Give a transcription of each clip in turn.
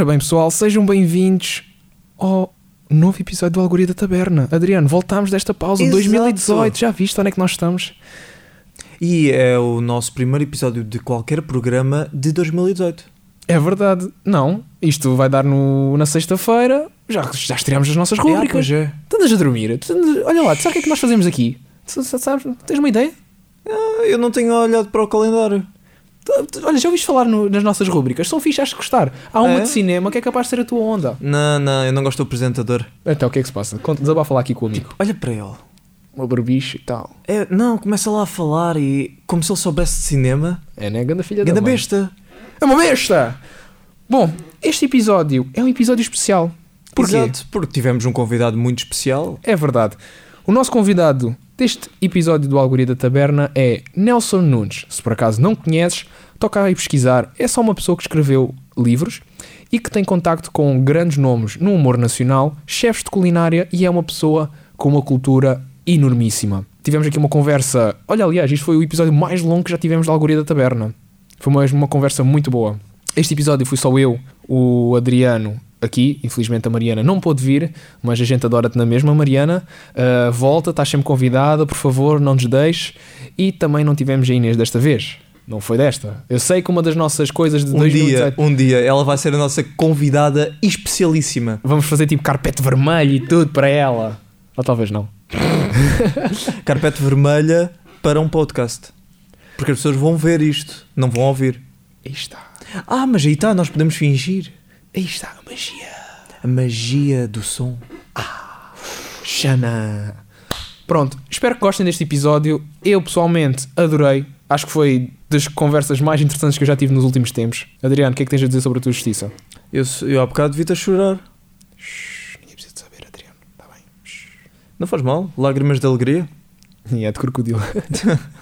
Ora bem, pessoal, sejam bem-vindos ao novo episódio do Algoria da Taberna. Adriano, voltámos desta pausa de Exato. 2018. Já viste onde é que nós estamos? E é o nosso primeiro episódio de qualquer programa de 2018. É verdade. Não, isto vai dar no, na sexta-feira. Já, já estreámos as nossas É, rubricas. pois é. Tu andas a dormir. Andas- Olha lá, tu sabes o que é que nós fazemos aqui? Tu sabes, tens uma ideia? Ah, Eu não tenho olhado para o calendário. Olha, já ouviste falar no- nas nossas rubricas? São fichas de gostar. Há uma É? de cinema que é capaz de ser a tua onda. Não, não, eu não gosto do apresentador. Então, o que é que se passa? Desabafa lá aqui com o amigo. Olha para ele. O barbicho e tal. É, não, começa lá a falar e como se ele soubesse de cinema. É, né? Ganda filha da Ganda mãe. besta. É uma besta! Bom, este episódio é um episódio especial. Porquê? Exato, porque tivemos um convidado muito especial. É verdade. O nosso convidado deste episódio do Algoria da Taberna é Nelson Nunes. Se por acaso não conheces, toca aí pesquisar. É só uma pessoa que escreveu livros e que tem contacto com grandes nomes no humor nacional, chefes de culinária e é uma pessoa com uma cultura enormíssima. Tivemos aqui uma conversa. Olha, aliás, isto foi o episódio mais longo que já tivemos da Algoria da Taberna. Foi mesmo uma conversa muito boa. Este episódio fui só eu, o Adriano, aqui. Infelizmente a Mariana não pôde vir, mas a gente adora-te na mesma, Mariana. Uh, volta, estás sempre convidada, por favor, não nos deixes. E também não tivemos a Inês desta vez. Não foi desta. Eu sei que uma das nossas coisas de Um 2018 dia, um dia, ela vai ser a nossa convidada especialíssima. Vamos fazer tipo carpete vermelho e tudo para ela. Ou talvez não. Carpete vermelha para um podcast. Porque as pessoas vão ver isto, não vão ouvir. Aí está. Ah, mas aí está, nós podemos fingir. Aí está a magia. A magia do som. Xana. Pronto, espero que gostem deste episódio. Eu pessoalmente adorei. Acho que foi das conversas mais interessantes que eu já tive nos últimos tempos. Adriano, o que é que tens a dizer sobre a tua justiça? Eu, eu há bocado devia-te a chorar. Shhh, ninguém precisa de saber, Adriano. Está bem. Shhh. Não faz mal? Lágrimas de alegria? E é de crocodilo.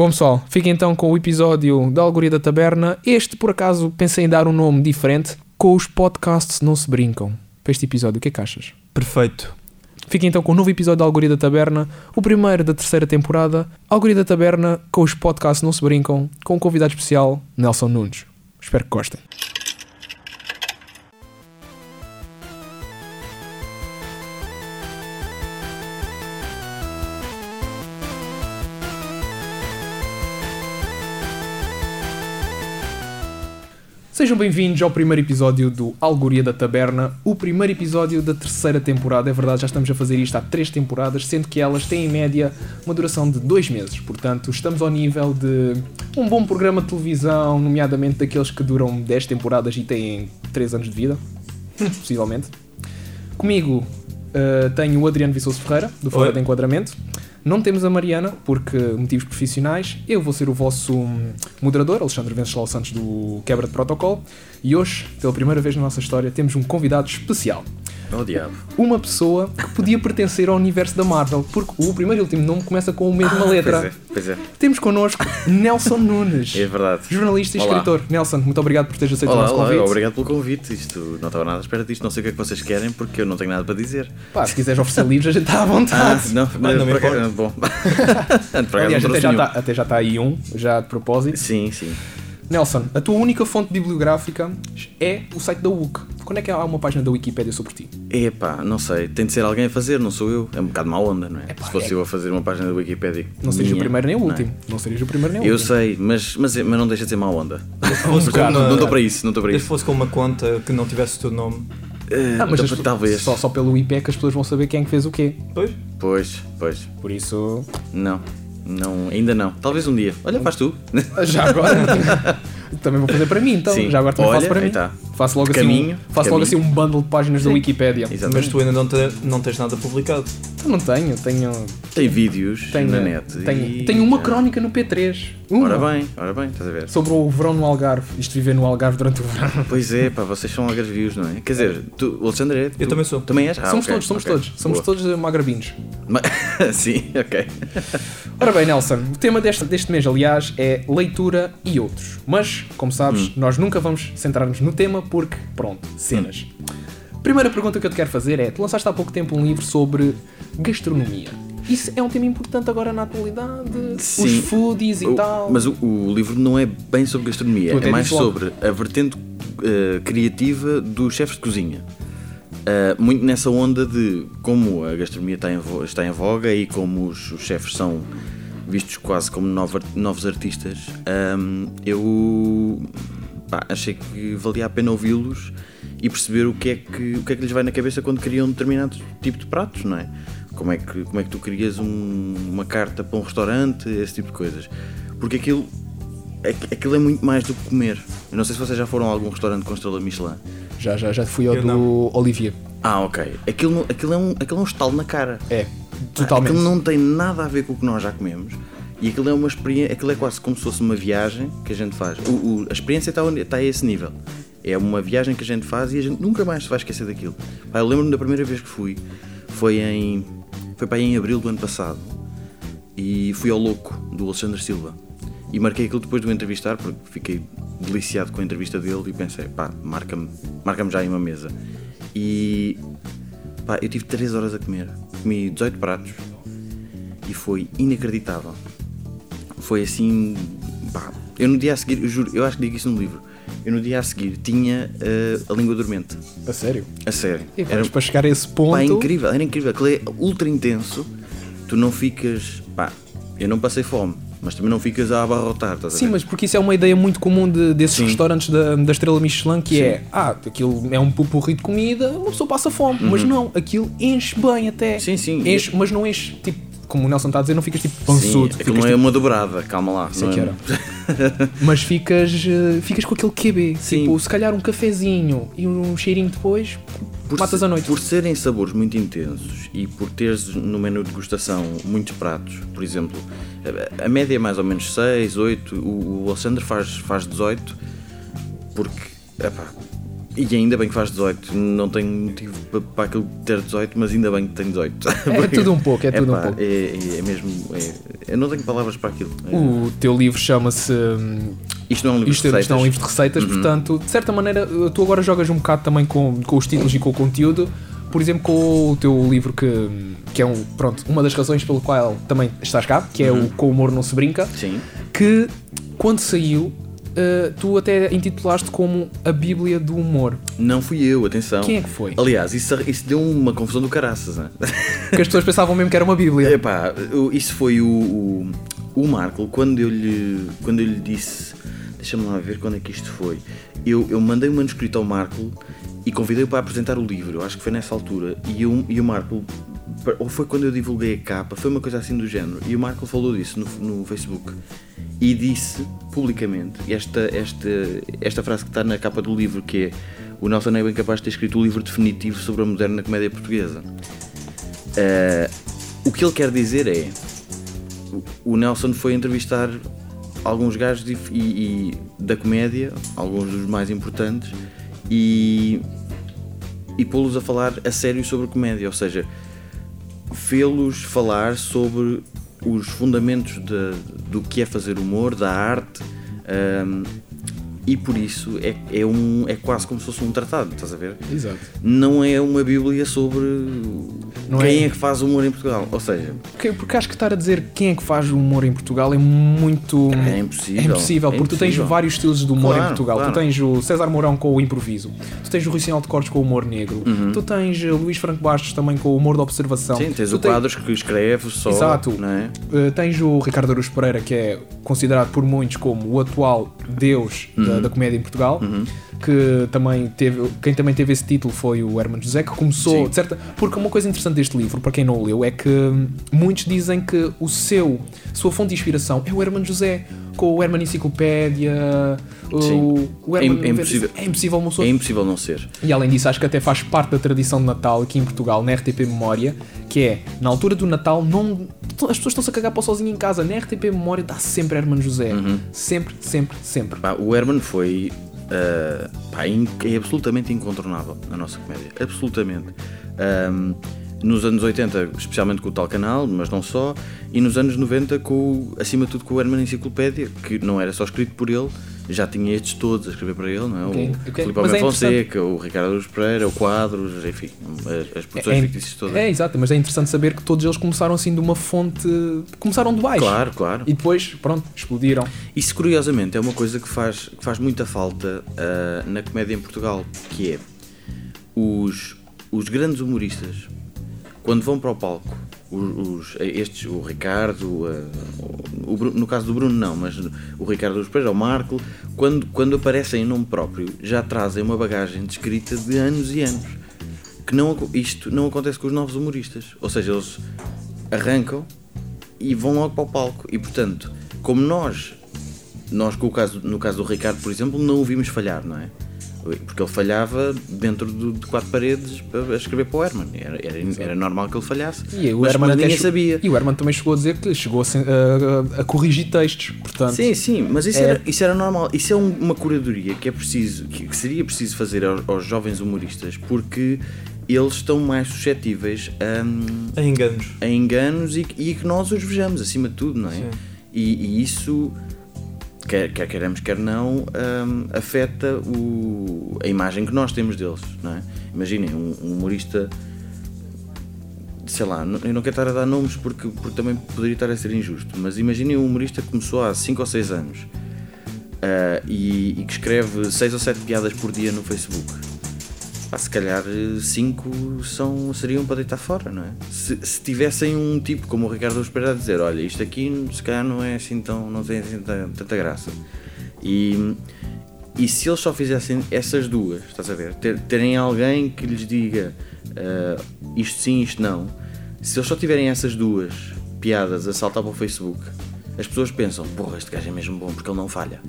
Bom pessoal, fiquem então com o episódio da Algoria da Taberna. Este, por acaso, pensei em dar um nome diferente. Com os podcasts não se brincam. Para este episódio, o que é que achas? Perfeito. Fiquem então com o novo episódio da Algoria da Taberna, o primeiro da terceira temporada. Algoria da Taberna, com os podcasts não se brincam, com um convidado especial, Nelson Nunes. Espero que gostem. Sejam bem-vindos ao primeiro episódio do Algoria da Taberna, o primeiro episódio da terceira temporada. É verdade, já estamos a fazer isto há três temporadas, sendo que elas têm em média uma duração de dois meses. Portanto, estamos ao nível de um bom programa de televisão, nomeadamente daqueles que duram 10 temporadas e têm 3 anos de vida, possivelmente. Comigo uh, tenho o Adriano Viçoso Ferreira, do Fora de Enquadramento. Não temos a Mariana, porque motivos profissionais. Eu vou ser o vosso hum, moderador, Alexandre Venceslau Santos, do Quebra de Protocolo. E hoje, pela primeira vez na nossa história, temos um convidado especial. Oh diabo. Uma pessoa que podia pertencer ao universo da Marvel, porque o primeiro e último nome começa com a mesma letra. Pois é, pois é. Temos connosco Nelson Nunes, É verdade. jornalista e Olá. escritor. Nelson, muito obrigado por teres aceito o Olá, nosso olá, convite. obrigado pelo convite. Isto não estava nada à espera disto. Não sei o que é que vocês querem porque eu não tenho nada para dizer. Pá, se quiseres oferecer livros, a gente está à Ah, vontade. não, não me por acaso- importa. bom. Aliás, não até já, está, até já está aí um, já de propósito. Sim, sim. Nelson, a tua única fonte bibliográfica é o site da WUC. Quando é que há uma página da Wikipédia sobre ti? Epá, não sei. Tem de ser alguém a fazer, não sou eu. É um bocado má onda, não é? Epá, Se fosse é- eu a fazer uma página da Wikipédia. Não serias o primeiro nem o não é? último. Não serias o primeiro nem o Eu último. sei, mas, mas, mas não deixa de ser má onda. Não- não estou para isso, não estou para Se isso. fosse com uma conta que não tivesse o teu nome. Eh, Ah, mas tal- as- talvez. Só, só pelo IP é que as pessoas vão saber quem é que fez o quê. Pois. Pois, pois. Por isso. Não. Não, ainda não. Talvez um dia. Olha, faz tu. Já agora. também vou fazer para mim, então. Sim. Já agora também Olha, faço para mim. tá. Faço logo, Caminho, assim, um, faço logo assim um bundle de páginas da Wikipédia. Exatamente. Mas tu ainda não, te- não tens nada publicado. Eu não tenho, tenho. Tem vídeos Tenho, na net. tenho, e- tenho uma crónica no P3. Uma. Ora bem, ora bem, estás a ver? Sobre o verão no Algarve. Isto viver no Algarve durante o verão. Pois é, pá, vocês são algarvios, não é? Quer dizer, tu, o Alexandre é. tu- também sou. Também és? Ah, somos ok, todos, somos ok. todos. Somos Boa. todos magrabinos. Ma- Sim, ok. Ora bem, Nelson, o tema deste, deste mês, aliás, é leitura e outros. Mas, como sabes, Hum. nós nunca vamos centrar-nos no tema porque, pronto, cenas. Primeira pergunta que eu te quero fazer é: tu lançaste há pouco tempo um livro sobre gastronomia. Isso é um tema importante agora na atualidade? Os Sim. foodies e O- tal. Mas o, o livro não é bem sobre gastronomia, é mais sobre a vertente eh, criativa dos chefes de cozinha. Eh, muito nessa onda de como a gastronomia está em, está em voga e como os, os chefes são vistos quase como novo- novos artistas, ahm, eu pá, achei que valia a pena ouvi-los e perceber o que, é que, o que é que lhes vai na cabeça quando criam determinado tipo de pratos, não é? Como é que, como é que tu crias um- uma carta para um restaurante, esse tipo de coisas. Porque aquilo, aqu- aquilo é muito mais do que comer. Eu não sei se vocês já foram a algum restaurante com estrela Michelin. Já, já, já fui ao Eu do não. Olivier. Ah, ok. Aquilo, aquilo, é um, aquilo é um estalo na cara. É, totalmente. Aquilo não tem nada a ver com o que nós já comemos. E aquilo é uma experiência, aquilo é quase como se fosse uma viagem que a gente faz. O- o- a experiência está, está a esse nível. É uma viagem que a gente faz e a gente nunca mais se vai esquecer daquilo. Pá, eu lembro-me da primeira vez que fui, foi em. Foi para em abril do ano passado. E fui ao louco do Alexandre Silva. E marquei aquilo depois de o entrevistar, porque fiquei deliciado com a entrevista dele e pensei, pá, marca-me marca já aí uma mesa. E pá, eu tive 3 horas a comer. Comi 18 pratos e foi inacreditável. Foi assim, pá, eu no dia a seguir, eu juro, eu acho que digo isso no livro. Eu no dia a seguir tinha eh, a língua dormente. A sério. A sério. E Era, para chegar a esse ponto. pá, incrível, era incrível. Aquilo é ultra intenso. Tu não ficas, pá, eu não passei fome, mas também não ficas a abarrotar, estás a Sim, ver? mas porque isso é uma ideia muito comum de- desses Sim. restaurantes da, da Estrela Michelin, que é, ah, aquilo é um pupurri de comida, uma pessoa passa fome. Mas não, aquilo enche bem até. Uhum. Sim, sim. Enche, mas não enche, tipo, como o Nelson está a dizer, não ficas tipo Sim, pançudo. aquilo ficas, não é tipo, uma dobrada, calma lá. Sei não que é- era. Mas ficas, eh, ficas com aquele QB. Sim. Tipo, se calhar um cafezinho e um cheirinho depois, matas se- a noite. Por serem sabores muito intensos e por teres no menu de degustação muitos pratos, por exemplo, a, a média é mais ou menos 6, 8, o, o Alexandre faz, faz 18, porque, epá, e ainda bem que faz 18, não tenho motivo para, para aquilo ter 18, mas ainda bem que tem 18. É tudo um pouco, é tudo um Epá, pouco. É, é- mesmo, é- eu não tenho palavras para aquilo. O teu livro chama-se hum, isto não é um livro Isto, de isto é um receitas. livro de receitas, portanto, de certa maneira, tu agora jogas um bocado também com, com os títulos e com o conteúdo. Por exemplo, com o teu livro que, que é um, pronto, uma das razões pelo qual também estás cá, que é o Com o Humor Não Se Brinca, Sim. que quando saiu, eh, tu até intitulaste como a Bíblia do Humor. Não fui eu, atenção. Quem é que foi? Aliás, isso, isso deu uma confusão do caraças, né? Porque as pessoas pensavam mesmo que era uma Bíblia. Epá, isso foi o, o, o Marco, quando eu lhe, quando eu lhe disse, deixa-me lá ver quando é que isto foi. Eu, eu mandei um manuscrito ao Marco e convidei-o para apresentar o livro, acho que foi nessa altura. E, eu, e o Marco, ou foi quando eu divulguei a capa, foi uma coisa assim do género. E o Marco falou disso no, no Facebook e disse publicamente esta, esta, esta frase que está na capa do livro, que é o Nelson é bem capaz de ter escrito o livro definitivo sobre a moderna comédia portuguesa. Eh, o que ele quer dizer é o Nelson foi entrevistar alguns gajos e, e- da comédia, alguns dos mais importantes, e, e pô-los a falar a sério sobre comédia, ou seja, fê-los falar sobre os fundamentos de- do que é fazer humor, da arte, ahm, e por isso é, é, um, é quase como se fosse um tratado, estás a ver? Exato. Não é uma bíblia sobre Não quem é- é que faz humor em Portugal, ou seja, Porque, porque acho que estar a dizer quem é que faz humor em Portugal é muito. É impossível. É impossível, É porque tu tens impossível. vários estilos de humor em Claro, Portugal. claro. Tu tens o César Mourão com o improviso, tu tens o Rui Sinal de Cortes com o humor negro, tu tens o Luís Franco Bastos também com o humor da observação. Uhum. Sim, tens tu o Quadros que escreve só. Exato. É? Uh, tens o Ricardo Aruz Pereira, que é considerado por muitos como o atual deus Uhum. da, da comédia em Portugal, que também teve, quem também teve esse título foi o Herman José, que começou, Sim. certa, porque uma coisa interessante deste livro, para quem não o leu, é que hum, muitos dizem que o seu, sua fonte de inspiração é o Herman José, com o Herman Enciclopédia, o, Sim. o Herman É- é impossível. é impossível uma pessoa É impossível não ser. e além disso, acho que até faz parte da tradição de Natal aqui em Portugal, na RTP Memória, que é, na altura do Natal, não, as pessoas estão-se a cagar para o sozinho em casa. Na RTP Memória dá sempre Hermano José. Uhum. Sempre, sempre, sempre. Pá, o Herman foi ah, pá, é absolutamente incontornável na nossa comédia. Absolutamente. Ahm, nos anos 80, especialmente com o tal canal, mas não só, e nos anos 90, com, acima de tudo, com o Herman Enciclopédia, que não era só escrito por ele, já tinha estes todos a escrever para ele, não é? Ok, O ok. Filipe Almeida é Fonseca, o Ricardo Luz Pereira, o Quadros, enfim, as, as produções É- fictícias todas. É, exato, mas é interessante saber que todos eles começaram assim de uma fonte. Começaram de baixo. Claro, claro. E depois, pronto, explodiram. Isso curiosamente é uma coisa que faz, que faz muita falta ah, na comédia em Portugal, que é os, os grandes humoristas, quando vão para o palco, os, os- estes, o Ricardo, ah, o, Bruno- no caso do Bruno não, mas o Ricardo dos Pereira, o Marco, quando, quando aparecem em nome próprio, já trazem uma bagagem de escrita de anos e anos. Que não, isto não acontece com os novos humoristas. Ou seja, eles arrancam e vão logo para o palco. E portanto, como nós, nós com o caso, no caso do Ricardo, por exemplo, não o vimos falhar, não é? Porque ele falhava dentro do- de quatro paredes a escrever para o Herman. Era, era, era normal que ele falhasse. E o mas, Herman mas ninguém sabia. E o Herman também chegou a dizer que chegou a, a- a- a corrigir textos. Portanto, Sim, sim, mas isso, É- era, isso era normal. Isso é um- uma curadoria que é preciso, que, que seria preciso fazer aos, aos jovens humoristas, porque eles estão mais suscetíveis a, Em enganos. a enganos e, e que nós os vejamos, acima de tudo, não é? Sim. E, e isso, quer, quer queremos, quer não, hum, afeta o, a imagem que nós temos deles, não é? Imaginem, um, um humorista, sei lá, eu não quero estar a dar nomes porque, porque também poderia estar a ser injusto, mas imaginem um humorista que começou há 5 ou 6 anos ah, e, e que escreve 6 ou 7 piadas por dia no Facebook. Pá, se calhar 5 são, seriam para deitar fora, não é? Se, se tivessem um tipo como o Ricardo Espera a dizer, olha, isto aqui se calhar não é assim tão, não tem assim tanta, tanta graça. E, e se eles só fizessem essas duas, estás a ver? Ter- terem alguém que lhes diga ah, isto sim, isto não. Se eles só tiverem essas duas piadas a saltar para o Facebook, as pessoas pensam, porra, este gajo é mesmo bom porque ele não falha.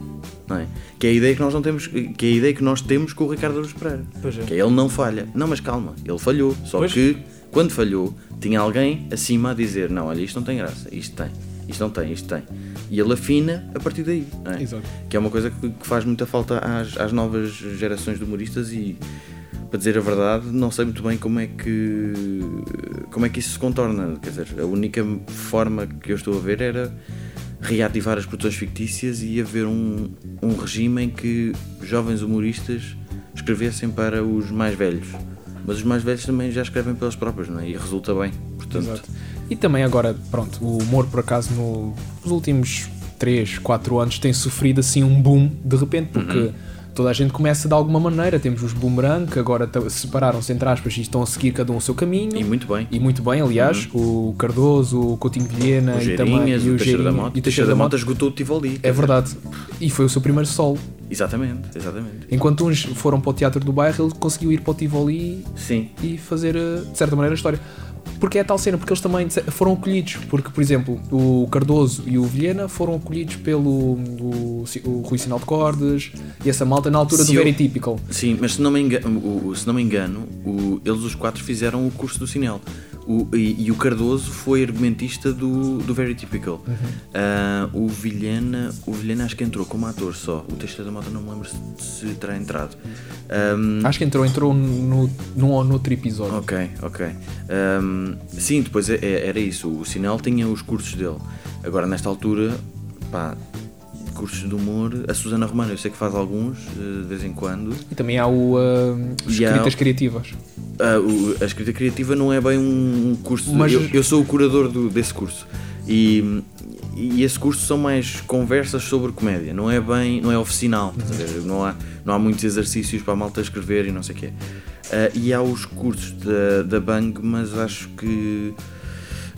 Não é? Que é a ideia que nós não temos, que é a ideia que nós temos com o Ricardo Aruz Pereira. É. Que é ele não falha. Não, mas calma, ele falhou. Só Pois. que quando falhou, tinha alguém acima a dizer, não, olha, isto não tem graça, isto tem, isto não tem, isto tem. E ele afina a partir daí. é? Exato. Que é uma coisa que, que faz muita falta às, às novas gerações de humoristas e para dizer a verdade, não sei muito bem como é que como é que isso se contorna. Quer dizer, a única forma que eu estou a ver era reativar as produções fictícias e haver um, um regime em que jovens humoristas escrevessem para os mais velhos. Mas os mais velhos também já escrevem pelos próprios, não é? E resulta bem. Portanto, Exato. E também agora, pronto, o humor por acaso no- nos últimos 3, 4 anos tem sofrido assim um boom de repente, porque Uhum. toda a gente começa de alguma maneira. Temos os boomerang que agora separaram-se entre aspas e estão a seguir cada um o seu caminho. e muito bem. E muito bem, aliás, o Cardoso, o Coutinho Vilhena o e também e o Teixeira da Mota. e O Teixeira da Mota esgotou o Tivoli. É verdade. E foi o seu primeiro solo. Exatamente, exatamente. Enquanto uns foram para o Teatro do Bairro, ele conseguiu ir para o Tivoli Sim, e fazer, eh, de certa maneira, a história. Porque é tal cena, porque eles também foram acolhidos. Porque, por exemplo, o Cardoso e o Vilhena foram acolhidos pelo o, o Rui Sinal de Cordes e essa malta na altura Se do eu- Very Typical. Sim, mas se não me engano, o, se não me engano o- eles os quatro fizeram o curso do Sinel. O, e, e o Cardoso foi argumentista do, do Very Typical. Ah, o Vilhena, o Vilhena acho que entrou como ator só. O Teixeira da Mota não me lembro se, se terá entrado. Ahm, Acho que entrou, entrou no, num ou noutro episódio. Ok, ok. Ahm, sim, depois é- é- era isso. O Sinel tinha os cursos dele. Agora, nesta altura, pá, cursos de humor. A Susana Romano, eu sei que faz alguns, eh, de vez em quando. E também há o uh, E há- Escritas Criativas. Ah, o- a escrita criativa não é bem um curso. Mas- Eu, eu sou o curador do- desse curso. E, e esse curso são mais conversas sobre comédia, não é bem, não é oficinal, a ver? não, há, não há muitos exercícios para a malta escrever e não sei o quê. Ah, e há os cursos da, da Bang, mas acho que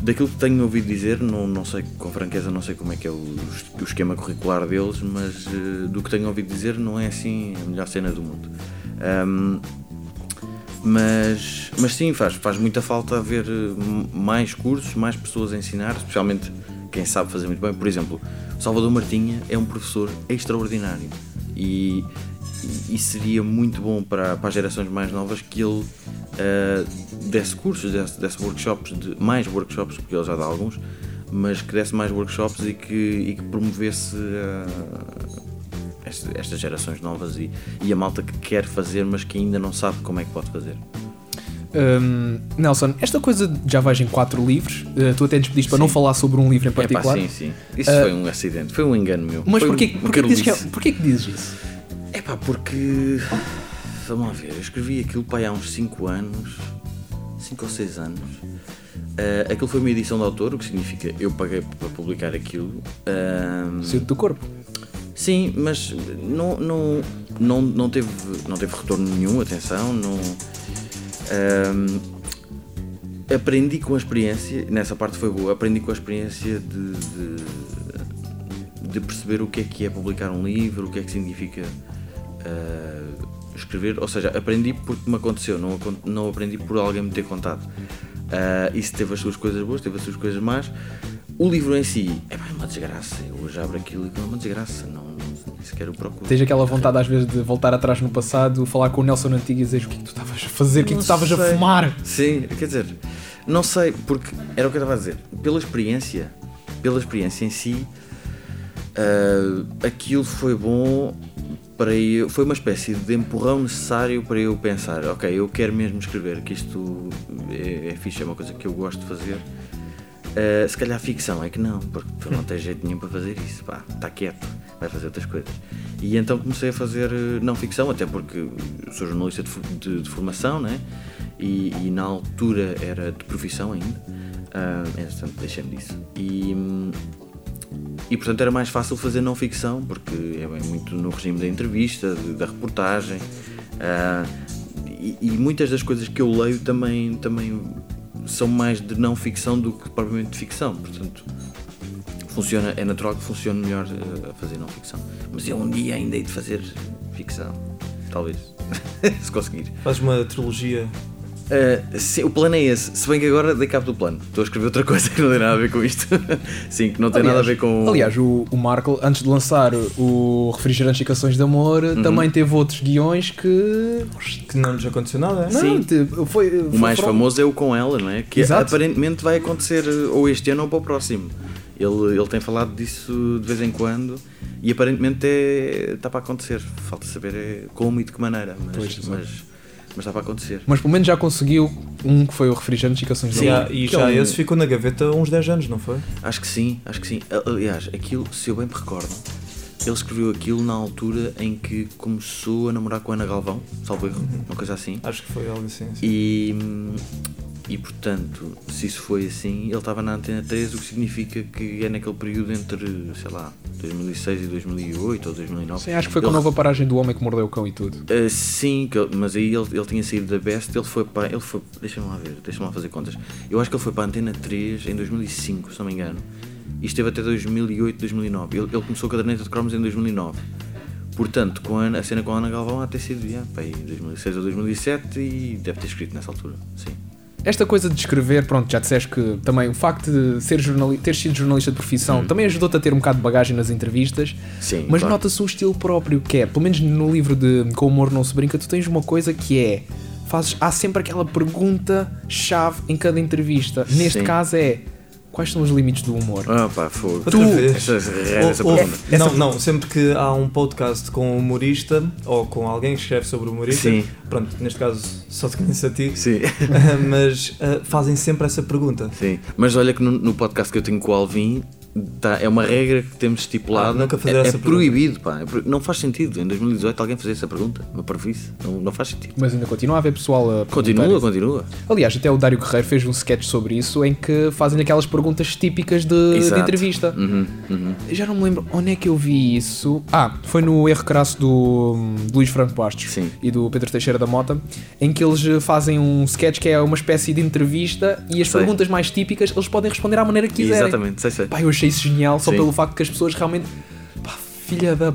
daquilo que tenho ouvido dizer, não, não sei, com franqueza não sei como é que é o, o esquema curricular deles, mas eh, do que tenho ouvido dizer não é assim a melhor cena do mundo. Ahm, mas, mas sim, faz, faz muita falta haver eh, mais cursos, mais pessoas a ensinar, especialmente quem sabe fazer muito bem. Por exemplo, Salvador Martinha é um professor extraordinário e, e seria muito bom para, para as gerações mais novas que ele eh, desse cursos, desse, desse workshops, de, mais workshops, porque ele já dá alguns, mas que desse mais workshops e que, e que promovesse esta- estas gerações novas e, e a malta que quer fazer, mas que ainda não sabe como é que pode fazer. Hum, Nelson, esta coisa já vais em quatro livros, eh, tu até despediste para não falar sobre um livro em particular. sim, sim. Isso Ah, foi um acidente, foi um engano meu. Mas Foi porquê, um porquê, que dizes que é- porquê que dizes isso? É pá, porque. Vamos lá ver, eu escrevi aquilo pai, há uns 5 anos, 5 ou 6 anos. Ah, aquilo foi uma edição de autor, o que significa eu paguei para publicar aquilo. Saiu do corpo. sim, mas não, não, não, não, teve, não teve retorno nenhum, atenção. Não, Ahm, aprendi com a experiência, nessa parte foi boa, aprendi com a experiência de, de, de perceber o que é que é publicar um livro, o que é que significa ah, escrever, ou seja, aprendi porque me aconteceu, não, não aprendi por alguém me ter contado. Ah, isso teve as suas coisas boas, teve as suas coisas más. O livro em si é é uma desgraça. Eu hoje abro aquilo e é uma desgraça, não, nem sequer o procuro. Tens aquela vontade às vezes de voltar atrás no passado, falar com o Nelson antigo e dizer o que é que tu estavas a fazer, o que é que tu estavas a fumar. Sim, quer dizer, não sei, porque era o que eu estava a dizer. Pela experiência, pela experiência em si, ah, aquilo foi bom para eu. Foi uma espécie de empurrão necessário para eu pensar, ok, eu quero mesmo escrever, que isto é, é fixe, é uma coisa que eu gosto de fazer. Ah, se calhar ficção, é que não, porque tu não tens jeito nenhum para fazer isso, pá, está quieto, vai fazer outras coisas. E então comecei a fazer eh, não ficção, até porque sou jornalista de, de- de formação, né? E, e na altura era de profissão ainda, ah, entretanto deixei-me disso. E, hum, e portanto era mais fácil fazer não ficção, porque é bem muito no regime da entrevista, de- da reportagem. ah, e, e muitas das coisas que eu leio também, também são mais de não ficção do que propriamente de ficção. Portanto, funciona, é natural que funcione melhor a fazer não ficção. Mas eu um dia ainda hei de fazer ficção. Talvez. Se conseguir. Fazes uma trilogia. Uh, sim, o plano é esse, se bem que agora dei cabo do plano. Estou a escrever outra coisa que não tem nada a ver com isto. sim, que não tem nada a ver com. Aliás, o, o Marco, antes de lançar o Refrigerantes e Canções de Amor, Uhum. também teve outros guiões que. Que não nos aconteceu nada, é? Não, Sim. te- foi, O mais famoso é o com ela, não é? Que Exato. aparentemente vai acontecer uh, ou este ano ou para o próximo. Ele, ele tem falado disso de vez em quando e aparentemente é, está para acontecer. Falta saber é como e de que maneira, mas, Pois, mas, mas está para acontecer. Mas pelo menos já conseguiu um que foi o Refrigerantes e Canções de Sim. Amor. Já- e que é já um- esse ficou na gaveta há uns 10 anos, não foi? Acho que sim, acho que sim. Aliás, aquilo, se eu bem me recordo, ele escreveu aquilo na altura em que começou a namorar com a Ana Galvão, salvo erro, uma coisa assim. Acho que foi algo assim. sim. E, e portanto, se isso foi assim, ele estava na Antena 3, o que significa que é naquele período entre, sei lá, 2006 e 2008 ou 2009. Sim, acho que foi com a nova paragem do Homem que Mordeu o Cão e tudo. Uh, sim, mas aí ele, ele tinha saído da Best, ele foi para. Ele foi, deixa-me lá ver, deixa-me lá fazer contas. Eu acho que ele foi para a Antena 3 em 2005, se não me engano. E esteve até 2008, 2009. Ele, ele começou a caderneta de cromos em 2009. Portanto, com a, a cena com a Ana Galvão há ter sido já, aí, 2006 ou 2007 e deve ter escrito nessa altura. Sim. Esta coisa de escrever, pronto, já disseste que também o facto de ser jornali ter sido jornalista de profissão também ajudou-te a ter um bocado de bagagem nas entrevistas, Hum. Sim, mas claro. nota-se um estilo próprio que é, pelo menos no livro de Com o Humor Não Se Brinca, tu tens uma coisa que é, fazes, há sempre aquela pergunta-chave em cada entrevista. Neste Sim. caso é, quais são os limites do humor? Ah, pá, fogo. Essa, essa, Ou- ou- pergunta. não, não, sempre que há um podcast com um humorista ou com alguém que escreve sobre humorista, Sim. pronto, neste caso só te conheço a ti, Sim. mas ah, fazem sempre essa pergunta. Sim, mas olha que no, no podcast que eu tenho com o Alvin tá, é uma regra que temos estipulada. Ah, nunca fazer é, essa é proibido, pá. é não faz sentido. Em 2018 alguém fazer essa pergunta, uma parvoíce. Não, não faz sentido. Mas ainda continua a haver pessoal a perguntar Continua, continua. Aliás, até o Dário Guerreiro fez um sketch sobre isso em que fazem aquelas perguntas típicas de, de entrevista. Uhum, uhum. Já não me lembro onde é que eu vi isso. Ah, foi no Erro Crasso do Luís Franco Bastos Sim. e do Pedro Teixeira da Mota, em que eles eh, fazem um sketch que é uma espécie de entrevista e as Sei. perguntas mais típicas eles podem responder à maneira que quiserem. Exatamente, sei, sei. Pá, eu achei isso genial só Sim. pelo facto que as pessoas realmente. Pá, filha da.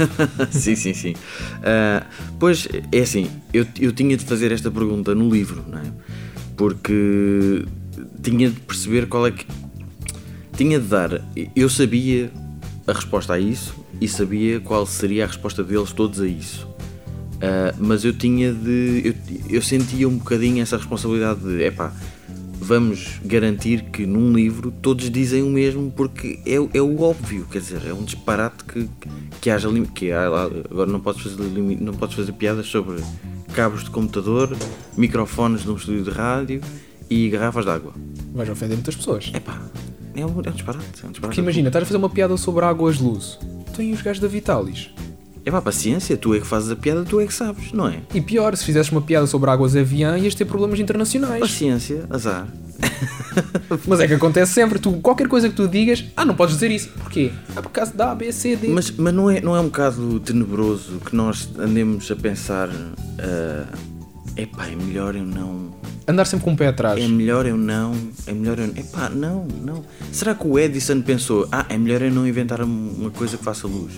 sim, sim, sim. Ah, pois, é assim, eu, eu tinha de fazer esta pergunta no livro, não é? Porque tinha de perceber qual é que. Tinha de dar. Eu sabia a resposta a isso e sabia qual seria a resposta deles todos a isso. Ah, mas eu tinha de. Eu, eu sentia um bocadinho essa responsabilidade de. Epá, vamos garantir que num livro todos dizem o mesmo porque é, o- é o óbvio, quer dizer, é um disparate que, que haja que há agora não podes fazer não podes fazer piadas sobre cabos de computador, microfones de um estúdio de rádio e garrafas de água. Vais ofender muitas pessoas. Epá, é um, é um disparate. É um disparate. Porque imagina, estás a fazer uma piada sobre águas de luz. Tem os gajos da Vitalis. É pá, paciência, tu é que fazes a piada, tu é que sabes, não é? E pior, se fizesses uma piada sobre águas avião, ias ter problemas internacionais. Paciência, azar. Mas é que acontece sempre. Tu, qualquer coisa que tu digas, ah, não podes dizer isso. Porquê? Ah, por causa da A, B, C, D. Mas, mas não, é, não é um bocado tenebroso que nós andemos a pensar. Uh, epá, é melhor eu não. Andar sempre com o pé atrás. É melhor eu não. É melhor eu. Epá, não, não. Será que o Edison pensou, ah, é melhor eu não inventar uma coisa que faça luz?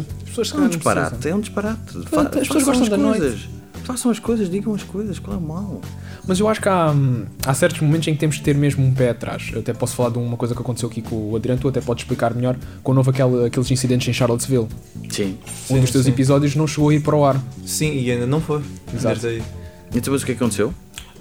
As pessoas É um disparate, é um disparate. Fa- As pessoas façam gostam as da noite. coisas. Façam as coisas, digam as coisas, qual é o mal? Mas eu acho que há, hum, há certos momentos em que temos que ter mesmo um pé atrás. Eu até posso falar de uma coisa que aconteceu aqui com o Adriano, tu até podes explicar melhor, quando houve aquele, aqueles incidentes em Charlottesville. Sim. um Sim, dos teus sim. episódios não chegou a ir para o ar. Sim, e ainda não foi. Exato. Desde aí. Então, mas o que é que aconteceu?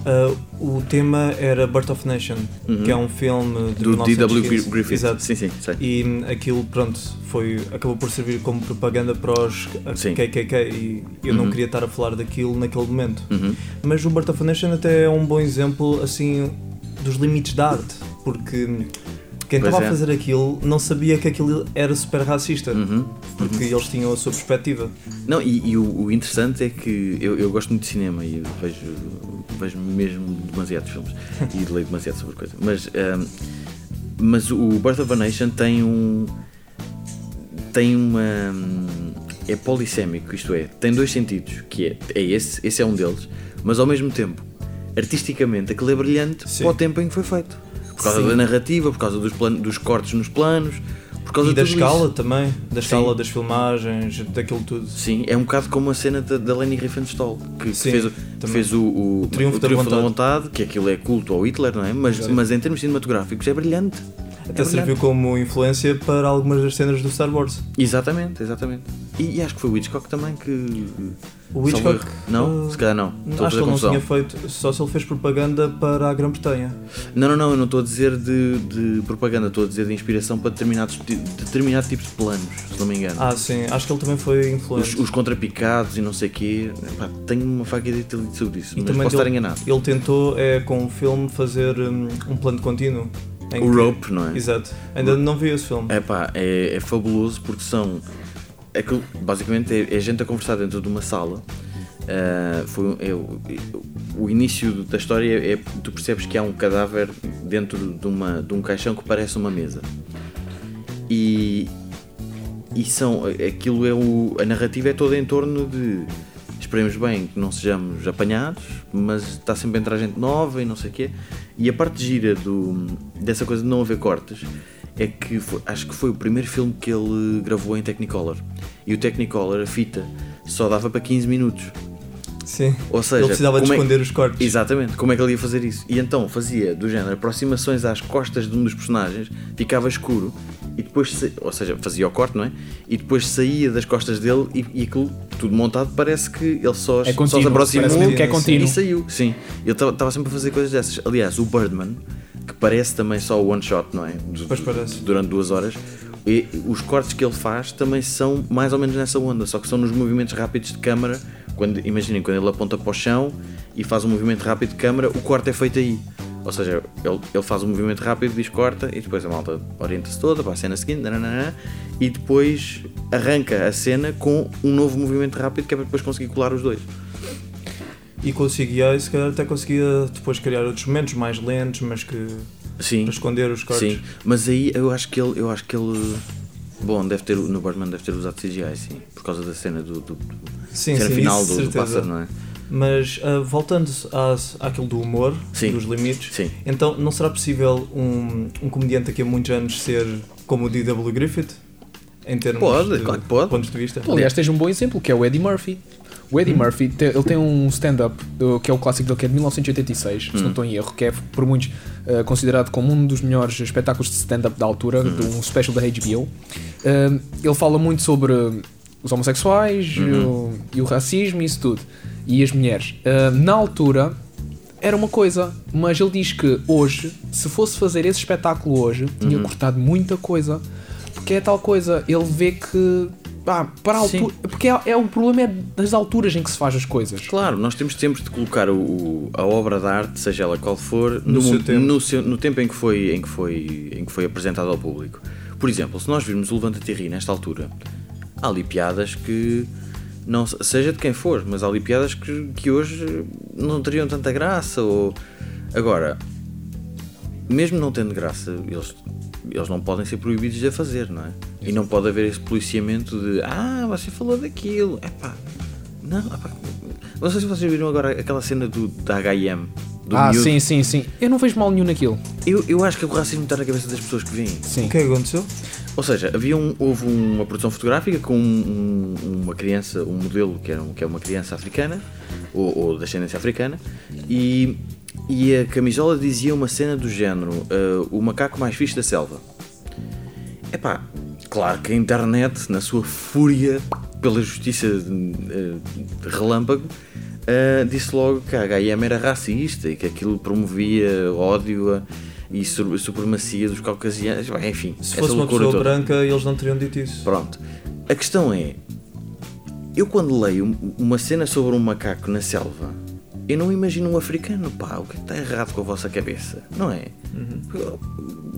Ah, o tema era Birth of Nation, Uhum. que é um filme de Do D.W. 1915. Griffith. Exato. Sim, sim, sei. E aquilo, pronto, foi, acabou por servir como propaganda para os Sim. KKK e eu não Uhum. queria estar a falar daquilo naquele momento. Uhum. Mas o Birth of Nation até é um bom exemplo, assim, dos limites da arte, porque quem Pois estava é. a fazer aquilo não sabia que aquilo era super racista, Uhum. porque eles tinham a sua perspectiva. Não, e, e o, o interessante é que eu, eu gosto muito de cinema e vejo, vejo mesmo demasiados filmes e leio demasiado sobre coisa. Mas, ahm, mas o Birth of a Nation tem um. tem uma. é polissémico, isto é, tem dois sentidos, que é, é esse, esse é um deles, mas ao mesmo tempo, artisticamente, aquele é brilhante Sim. para o tempo em que foi feito. Por causa Sim. da narrativa, por causa dos, plano, dos cortes nos planos, por causa E da escala isso. também, da escala das filmagens, daquilo tudo. Sim, é um bocado como a cena da, da Leni Riefenstahl, que, que Sim, fez, o- fez o, o, Triunfo da Vontade. Vontade, que aquilo é culto ao Hitler, não é? Mas, Sim. mas em termos cinematográficos é brilhante. Até É serviu como influência para algumas das cenas do Star Wars. Exatamente, exatamente. E, e acho que foi o Hitchcock também que. O Hitchcock. Não? uh, Se calhar não. Estou Acho que ele não tinha feito, só se ele fez propaganda para a Grã-Bretanha. Não, não, não, eu não estou a dizer de, de propaganda, estou a dizer de inspiração para determinados, determinado tipos de planos, se não me engano. Ah, sim, acho que ele também foi os, influente. os contrapicados e não sei o quê. Epá, tenho uma faca de ter lido sobre isso, E mas posso estar dele- enganado. Ele tentou, é, com o filme, fazer um, um plano contínuo. O que- Rope, não é? Exato. Ainda não vi esse filme. É pá, é fabuloso porque são. Aquilo, basicamente é, é gente a conversar dentro de uma sala. Ah, foi, é o- o início da história é tu percebes que há um cadáver dentro de, uma, de um caixão que parece uma mesa. E, e são. Aquilo é o. A narrativa é toda em torno de. Esperemos bem que não sejamos apanhados, mas está sempre a entrar gente nova e não sei o quê. E a parte gira do, dessa coisa de não haver cortes é que foi- acho que foi o primeiro filme que ele gravou em Technicolor. E o Technicolor, a fita, só dava para 15 minutos. Sim. Ou seja, ele precisava de é- esconder os cortes. Exatamente, como é que ele ia fazer isso? E então fazia do género aproximações às costas de um dos personagens, ficava escuro e depois, sa- ou seja, fazia o corte, não é? E depois saía das costas dele e, e aquilo tudo montado parece que ele só, É só se aproximou que é contínuo. e saiu. Sim, ele estava sempre a fazer coisas dessas. Aliás, o Birdman, que parece também só o one shot, não é? Pois parece. Durante duas horas. E os cortes que ele faz também são mais ou menos nessa onda, só que são nos movimentos rápidos de câmara. Quando, imaginem, quando ele aponta para o chão e faz um movimento rápido de câmara, o corte é feito aí. Ou seja, ele, ele faz um movimento rápido, diz corta e depois a malta orienta-se toda para a cena seguinte nananana, e depois arranca a cena com um novo movimento rápido que é para depois conseguir colar os dois. E CGI, se calhar até conseguia depois criar outros momentos mais lentos, mas que Sim, para esconder os cortes. sim. Mas aí eu acho que ele, eu acho que ele Bom, deve ter, no Birdman deve ter usado CGI, sim, por causa da cena do, do, Sim, cena sim, final do, do pássaro, não é? Mas ah, voltando às- àquilo do humor, Sim. dos limites, Sim. então não será possível um, um comediante aqui há muitos anos ser como o D.W. Griffith? Em termos Pode, de claro que pode. pontos de vista? Aliás, tens um bom exemplo, que é o Eddie Murphy. O Eddie Murphy, te- ele tem um stand-up, do- que é o clássico dele, que é de 1986, se não estou em erro, que é por muitos eh, considerado como um dos melhores espetáculos de stand-up da altura, de um special da HBO. Eh, ele fala muito sobre os homossexuais e, o, e o racismo e isso tudo, e as mulheres. Eh, na altura, era uma coisa, mas ele diz que hoje, se fosse fazer esse espetáculo hoje, tinha cortado muita coisa. Porque é tal coisa, ele vê que pá, para altura. Porque é, é o problema é das alturas em que se faz as coisas. Claro, nós temos sempre de colocar o, a obra de arte, seja ela qual for, No seu mo- tempo. no seu- no tempo em que, foi, em, que foi, em que foi apresentado ao público. Por exemplo, se nós virmos o Levanta-te e Ri nesta altura, há ali piadas que, não, se- seja de quem for, mas há ali piadas que, que hoje não teriam tanta graça. Ou... Agora, mesmo não tendo graça, eles, eles não podem ser proibidos de a fazer, não é? E não pode haver esse policiamento de ah, você falou daquilo, epá, não, epá. Não sei se vocês viram agora aquela cena do, da HM. Do ah, miúdo. sim, sim, sim. Eu não vejo mal nenhum naquilo. Eu, eu acho que o racismo está na cabeça das pessoas que veem. Sim. O que é que aconteceu? Ou seja, havia um, houve uma produção fotográfica com um- um- uma criança, um modelo que, era um- que é uma criança africana, ou, ou de ascendência africana, e, e a camisola dizia uma cena do género: ah, o macaco mais fixe da selva. Epá, claro que a internet, na sua fúria pela justiça eh, de relâmpago, eh, disse logo que a HM era racista e que aquilo promovia ódio a- e su- supremacia dos caucasianos. Bem, Enfim, Se fosse uma pessoa toda. branca, eles não teriam dito isso. Pronto. A questão é: eu quando leio um- uma cena sobre um macaco na selva, eu não imagino um africano, pá. O que é que está errado com a vossa cabeça? Não é?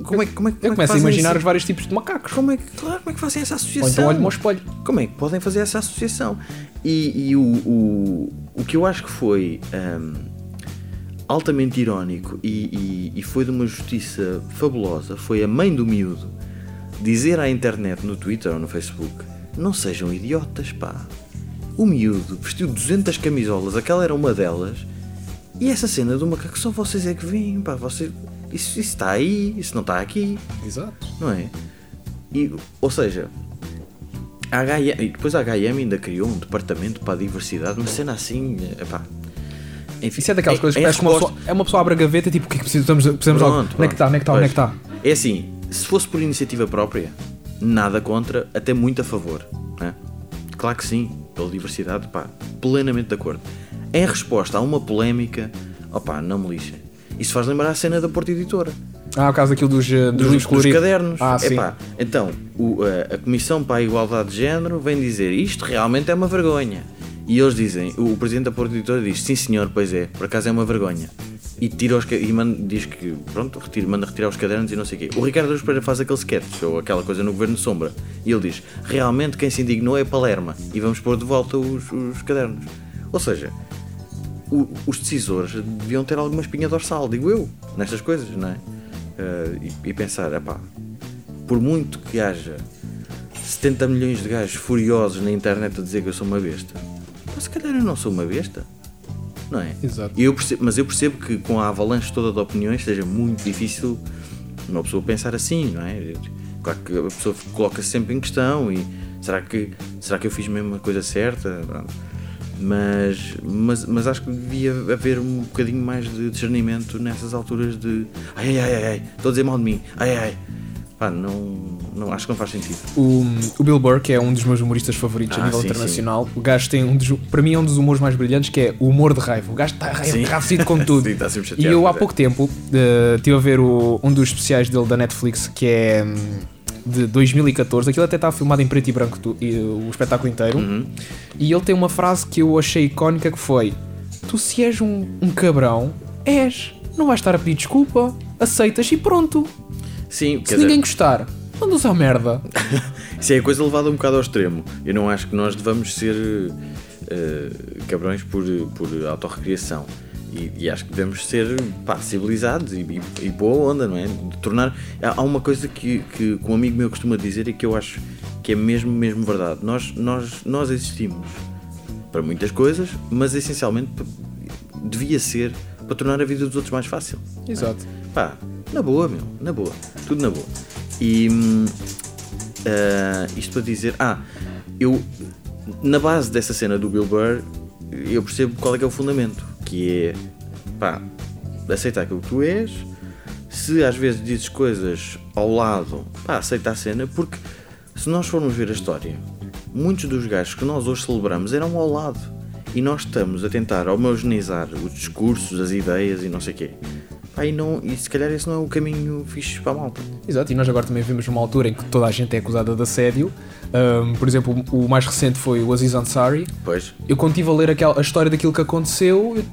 Como é, que- como é, como Eu é começo a imaginar os vários tipos de macacos. Como é que, claro, como é que fazem essa Ou associação? então olho-me ao espelho. Como é que podem fazer essa associação? E, e o, o, o que eu acho que foi hum, altamente irónico e, e- e foi de uma justiça fabulosa foi a mãe do miúdo dizer à internet, no Twitter ou no Facebook: Não sejam idiotas, pá. O miúdo vestiu 200 camisolas, aquela era uma delas, e essa cena do macaco só vocês é que veem, pá. Você, isso, isso está aí, isso não está aqui Exato. não é? E, ou seja, a HM, e depois a HM ainda criou um departamento para a diversidade, uma cena assim, epá. Enfim, Isso é daquelas coisas que a parece que uma resposta- pessoa, é uma pessoa abre a gaveta e tipo, o que é que precisamos? Precisamos algo. Pronto, Onde é que está? Onde é que está? Onde é que está? É assim, se fosse por iniciativa própria, nada contra, até muito a favor. Né? Claro que sim, pela diversidade, pá, plenamente de acordo. Em resposta a uma polémica, opá, não me lixem. Isso faz lembrar a cena da Porta Editora. Ah, o caso daquilo dos, eh, dos, dos, livros dos cadernos. Ah, sim. Epá, então, o- a, a Comissão para a Igualdade de Género vem dizer isto realmente é uma vergonha. E eles dizem, o, o Presidente da Porta Editora diz, sim senhor, pois é, por acaso é uma vergonha. E, tira os, e manda, diz que, pronto, retira, manda retirar os cadernos e não sei o quê. O Ricardo Aruz Pereira faz aquele sketch, ou aquela coisa no Governo Sombra, e ele diz, realmente quem se indignou é Palerma, e vamos pôr de volta os, os cadernos. Ou seja, o- os decisores deviam ter alguma espinha dorsal, digo eu, nestas coisas, não é? Eh, e, e pensar, epá, por muito que haja 70 milhões de gajos furiosos na internet a dizer que eu sou uma besta, mas se calhar eu não sou uma besta, não é? Exato. Eu percebo- mas eu percebo que com a avalanche toda de opiniões seja muito difícil uma pessoa pensar assim, não é? Claro que a pessoa coloca-se sempre em questão e será que, será que eu fiz mesmo a coisa certa? Mas, mas, mas acho que devia haver um bocadinho mais de discernimento nessas alturas de ai ai ai ai, estou a dizer mal de mim, ai ai. Pá, não, não, acho que não faz sentido. O, o Bill Burr, que é um dos meus humoristas favoritos a Ah, nível sim, internacional, o gajo tem um dos, para mim é um dos humores mais brilhantes que é o humor de raiva. O gajo está Sim. enraiecido com tudo. Sim, está sempre e chateado, eu há é. pouco tempo eh, estive a ver o- um dos especiais dele da Netflix que é hum, de 2014. Aquilo até está filmado em preto e branco tu- e, o espetáculo inteiro. Uhum. E ele tem uma frase que eu achei icónica que foi: Tu se és um, um cabrão, és. Não vais estar a pedir desculpa, aceitas e pronto. Sim, Se ninguém gostar, mandas à merda. Isso é a coisa levada um bocado ao extremo. Eu não acho que nós devamos ser eh, cabrões por, por autorrecriação. E, e acho que devemos ser pá, civilizados e, e, e boa onda, não é? De tornar. Há uma coisa que, que, um amigo meu costuma dizer e que eu acho que é mesmo, mesmo verdade. Nós, nós, nós existimos para muitas coisas, mas essencialmente devia ser para tornar a vida dos outros mais fácil. Exato. Pá, na boa, meu, na boa, tudo na boa. E ah, isto para dizer, ah, eu na base dessa cena do Bill Burr, eu percebo qual é que é o fundamento, que é pá, aceitar aquilo que tu és, se às vezes dizes coisas ao lado, pá, aceita a cena, porque se nós formos ver a história, muitos dos gajos que nós hoje celebramos eram ao lado. E nós estamos a tentar homogeneizar os discursos, as ideias e não sei o quê. E, não, e se calhar esse não é o caminho fixe para a malta. Exato, e nós agora também vivemos numa altura em que toda a gente é acusada de assédio. Um, por exemplo, o mais recente foi o Aziz Ansari. Pois. Eu quando estive a ler aquela, a história daquilo que aconteceu, eu-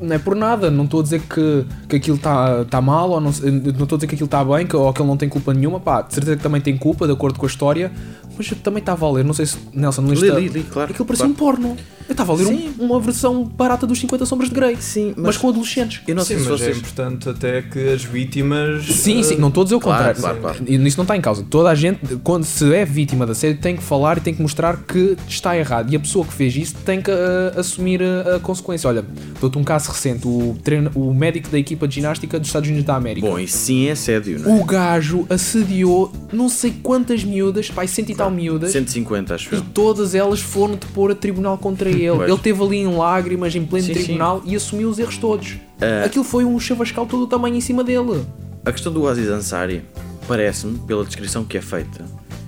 não é por nada, não estou a dizer que, que aquilo está tá mal, ou não não estou a dizer que aquilo está bem, que, ou que ele não tem culpa nenhuma, pá, de certeza que também tem culpa, de acordo com a história, mas eu também estava a ler, não sei se, Nelson, Li, a- li, li, claro, aquilo parecia claro. um porno. Eu estava a ler um- uma versão barata dos 50 Sombras de Grey, Sim, mas, mas- com adolescentes. Eu não sim, sei se mas é vocês. importante até que as vítimas. Sim, eh, sim, não estou a dizer o Claro, contrário. claro, claro. Isso não está em causa. Toda a gente, quando se é vítima da assédio, tem que falar e tem que mostrar que está errado. E a pessoa que fez isso tem que ah, assumir a, a consequência. Olha, dou-te um caso recente: o, treino, o médico da equipa de ginástica dos Estados Unidos da América. Bom, isso sim é assédio, não é? o gajo assediou não sei quantas miúdas, pai, cento e miúdas. 150, acho E eu. todas elas foram depor a tribunal contra ele. Pois. Ele teve ali em lágrimas, em pleno Sim, sim. tribunal, e assumiu os erros todos. Ah. Aquilo foi um chavascal todo o tamanho em cima dele. A questão do Aziz Ansari parece-me, pela descrição que é feita,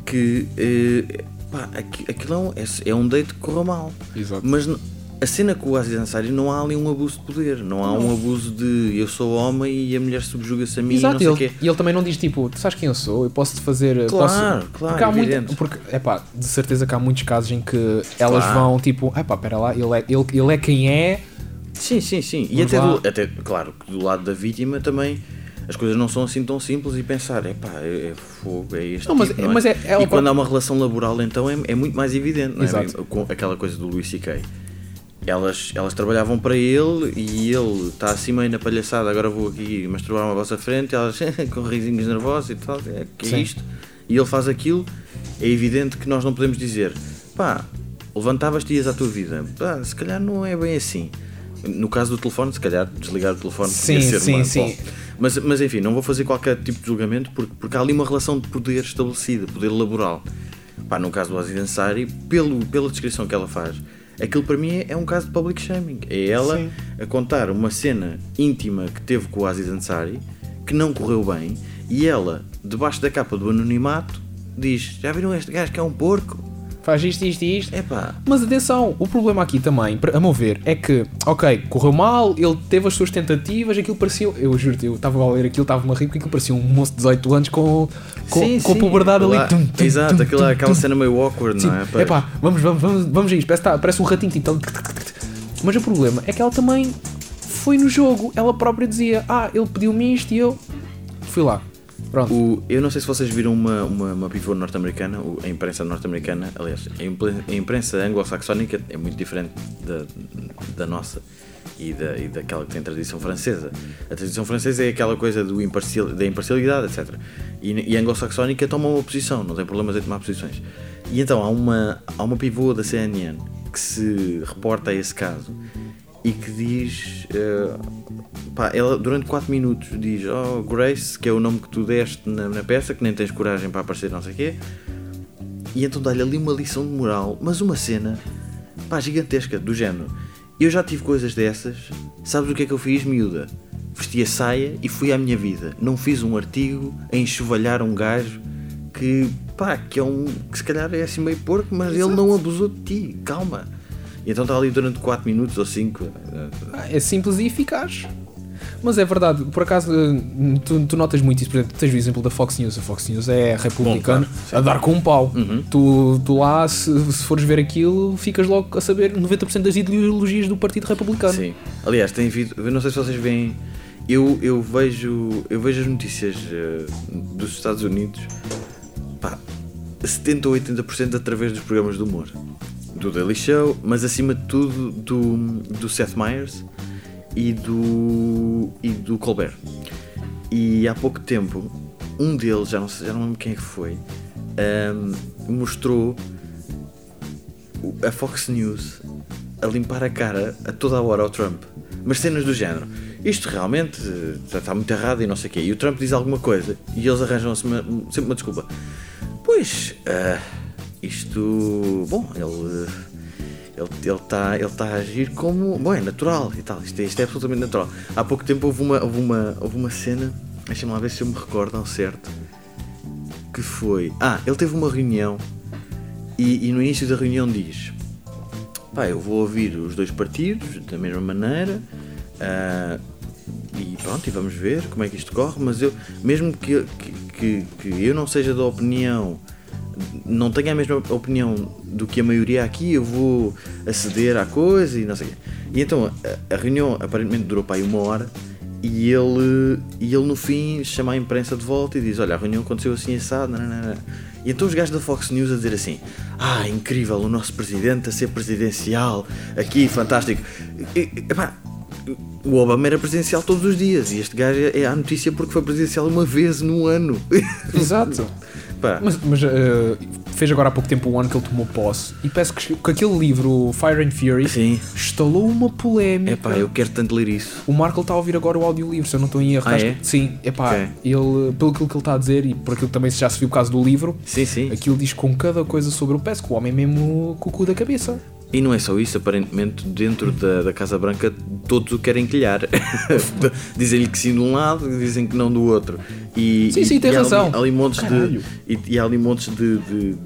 que eh, pá, aqui- aquilo é um, é, é um date que correu mal. Exato. Mas a cena com o Aziz Ansari não há ali um abuso de poder, não há um abuso de eu sou homem e a mulher subjuga-se a mim Exato, e não ele, sei o quê. e ele também não diz tipo, tu sabes quem eu sou, eu posso te fazer. Claro, posso... claro, porque há muito, porque é pá, de certeza que há muitos casos em que elas Claro. vão tipo, é pá, pera lá, ele é, ele, ele é quem é, Sim, sim, sim. E até, do, até, claro, que do lado da vítima também as coisas não são assim tão simples e pensar, epá, é, é fogo, é este Não, mas- tipo, não mas é- é E quando há uma relação laboral então é, é muito mais evidente, não é? Exato. Com aquela coisa do Luís C.K. Elas, elas trabalhavam para ele e ele está assim meio na palhaçada, agora vou aqui masturbar-me à vossa frente, elas com risinhos nervosos e tal, é, que é Sim. isto? E ele faz aquilo, é evidente que nós não podemos dizer, pá, levantavas-te e ias à tua vida, pá, se calhar não é bem assim. No caso do telefone, se calhar desligar o telefone Sim, podia ser sim, uma, sim. mas, mas enfim, não vou fazer qualquer tipo de julgamento porque, porque há ali uma relação de poder estabelecida, poder laboral. Pá, no caso do Aziz Ansari, pelo, pela descrição que ela faz, aquilo para mim é, é um caso de public shaming. É ela Sim. a contar uma cena íntima que teve com o Aziz Ansari, que não correu bem, e ela, debaixo da capa do anonimato, diz: Já viram este gajo que é um porco? Faz isto, isto e isto. É pá, Mas atenção, o problema aqui também, a meu ver, é que, ok, correu mal, ele teve as suas tentativas, aquilo parecia. Eu juro-te, eu estava a ler aquilo, estava-me a rir porque aquilo parecia um moço de 18 anos com, com, sim, com a sim. puberdade ali. Tum, tum, Exato, tum, aquela, tum, aquela cena meio awkward, Sim, não é? é Pois. pá, vamos, vamos, vamos, vamos a isto, parece, tá- parece um ratinho então. Mas o problema é que ela também foi no jogo, ela própria dizia: Ah, ele pediu-me isto e eu fui lá. Pronto. O- eu não sei se vocês viram uma, uma, uma pivô norte-americana, a imprensa norte-americana, aliás, a imprensa anglo-saxónica é muito diferente da, da nossa e, da, e daquela que tem tradição francesa. A tradição francesa é aquela coisa do imparcial, da imparcialidade, etc. E, e a anglo-saxónica toma uma posição, não tem problemas em tomar posições. E então há uma, há uma pivô da CNN que se reporta a esse caso e que diz. eh, pá, ela durante 4 minutos diz: Oh, Grace, que é o nome que tu deste na, na peça, que nem tens coragem para aparecer, não sei o quê. E então dá-lhe ali uma lição de moral, mas uma cena pá, gigantesca, do género. Eu já tive coisas dessas, sabes o que é que eu fiz, miúda? Vesti a saia e fui à minha vida. Não fiz um artigo a enxovalhar um gajo que, pá, que é um. que se calhar é assim meio porco, mas ele não abusou de ti, calma. E então está ali durante 4 minutos ou 5. Ah, É simples e eficaz. Mas é verdade, por acaso eh, tu, tu notas muito isso, por exemplo, tens o exemplo da Fox News. A Fox News é republicano Bom, a dar com um pau. Uhum. Tu, tu lá, se, se fores ver aquilo, ficas logo a saber 90% das ideologias do Partido Republicano. Sim. Aliás, tem havido. Não sei se vocês veem. Eu, eu vejo. Eu vejo as notícias eh, dos Estados Unidos. Pá, 70 ou 80% através dos programas de humor. Do Daily Show, mas acima de tudo do, do Seth Meyers e do. e do Colbert. E há pouco tempo, um deles, já não, sei, já não lembro quem é foi, ahm, mostrou a Fox News a limpar a cara a toda a hora ao Trump. Mas cenas do género. Isto realmente eh, está muito errado e não sei o quê. E o Trump diz alguma coisa e eles arranjam -se sempre uma desculpa. Pois, ah, isto. Bom, ele. Ele está ele tá a agir como. Bom, é natural e tal. Isto é, isto é absolutamente natural. Há pouco tempo houve uma, houve uma, houve uma cena. Deixa-me lá ver se eu me recordo ao certo. Que foi. Ah, ele teve uma reunião e, e no início da reunião diz: Pá, eu vou ouvir os dois partidos da mesma maneira. ah, e pronto, e vamos ver como é que isto corre, mas eu, mesmo que, que, que, que eu não seja da opinião, não tenha a mesma opinião do que a maioria aqui, eu vou aceder à coisa e não sei o quê. E então a, a reunião aparentemente durou para aí uma hora e ele, e ele no fim chama a imprensa de volta e diz: Olha, a reunião aconteceu assim assado. Nananana. E então os gajos da Fox News a dizer assim: Ah, incrível, o nosso presidente a ser presidencial, aqui, fantástico. E, epá, o Obama era presidencial todos os dias e este gajo é a notícia porque foi presidencial uma vez no ano. Exato. Pá, Mas, mas, eh, fez agora há pouco tempo um ano que ele tomou posse e parece que, que aquele livro, Fire and Fury, sim. instalou uma polémica. Epá, eu quero tanto ler isso. O Marco está a ouvir agora o audiolivro, se eu não estou em erro. Ah, é? que- sim, epá, Ok. ele, pelo que ele está a dizer e por aquilo que também já se viu o caso do livro, Sim, sim. aquilo diz com cada coisa sobre o peço que o homem é mesmo com o cu da cabeça. E não é só isso, aparentemente, dentro da, da Casa Branca, todos o querem quilhar. Dizem-lhe que sim de um lado dizem que não do outro. E, Sim, e- sim, tem e há razão. Há ali montes de, e, e há ali montes de, de-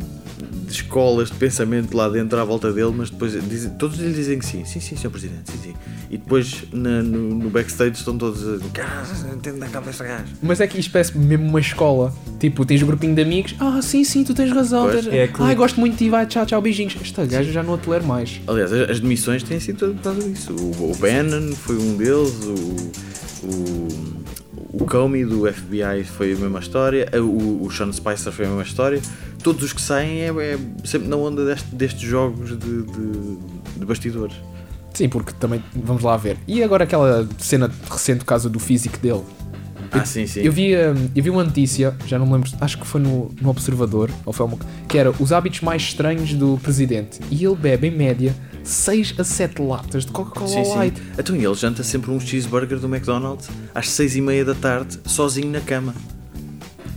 de escolas de pensamento lá dentro à volta dele, mas depois dizem, todos lhe dizem que sim. Sim, sim, Sr. Presidente, sim, sim. E depois na- no, no backstage estão todos a dizer: Cara, entende na cabeça gajo. Mas é que isto parece mesmo uma escola. Tipo, tens um grupinho de amigos. Ah, sim, sim, tu tens razão. Pois. tens... É. Ai, gosto muito de ti, vai, tchau, tchau, beijinhos. Esta gaja já não a tolero mais. Aliás, as as demissões têm sido por causa disso. O, o Bannon foi um deles, o, o, o Comey do FBI foi a mesma história, o, o Sean Spicer foi a mesma história. Todos os que saem é, é sempre na onda deste- destes jogos de, de, de bastidores. Sim, porque também, vamos lá ver. E agora aquela cena recente, o caso do físico dele. Ah, sim, sim. Eu vi, hum, eu vi uma notícia, já não me lembro, acho que foi no, no Observador, ou foi uma, que era os hábitos mais estranhos do presidente. E ele bebe, em média, 6 a 7 latas de Coca-Cola Sim, sim. Light. Então ele janta sempre um cheeseburger do McDonald's às seis e meia da tarde, sozinho na cama.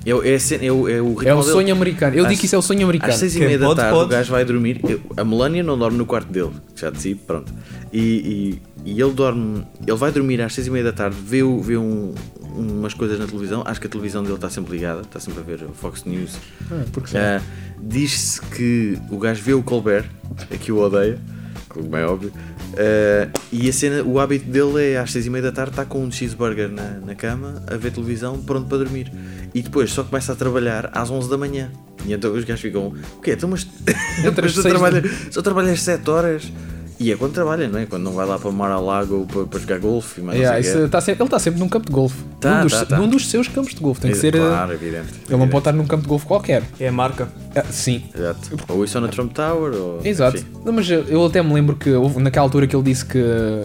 É, o- é, cena- é o, é o É dele. sonho americano. Eu Às- digo que isso é o sonho americano. Às seis e meia da pode, tarde pode. o gajo vai dormir. Eu- a Melania não dorme no quarto dele, já disse, pronto. E, e, e ele dorme, ele vai dormir às seis e meia da tarde, vê, vê um- umas coisas na televisão. Acho que a televisão dele está sempre ligada, está sempre a ver o Fox News. Ah, Ah, Diz-se que o gajo vê o Colbert, aqui o odeia, como é óbvio. Ah, e a cena, o hábito dele é às seis e meia da tarde estar com um cheeseburger na, na cama, a ver televisão, pronto para dormir. E depois só começa a trabalhar às 11 da manhã. E então os gajos ficam, o quê? Então, mas, mas só, trabalha, só trabalhas 7 horas. E é quando trabalha, não é? Quando não vai lá para Mar-a-Lago ou para, para jogar golfe. e Yeah, quê. tá sempre- ele está sempre num campo de golfe. Tá, num, dos, tá, tá. num dos seus campos de golfe. Tem que ser. uh, Claro, evidente. Ele não pode estar num campo de golfe qualquer. É a marca. Ah, sim. Exato. Ou isso ou na Trump Tower, ou. Exato. enfim. Não, mas eu até me lembro que houve naquela altura que ele disse que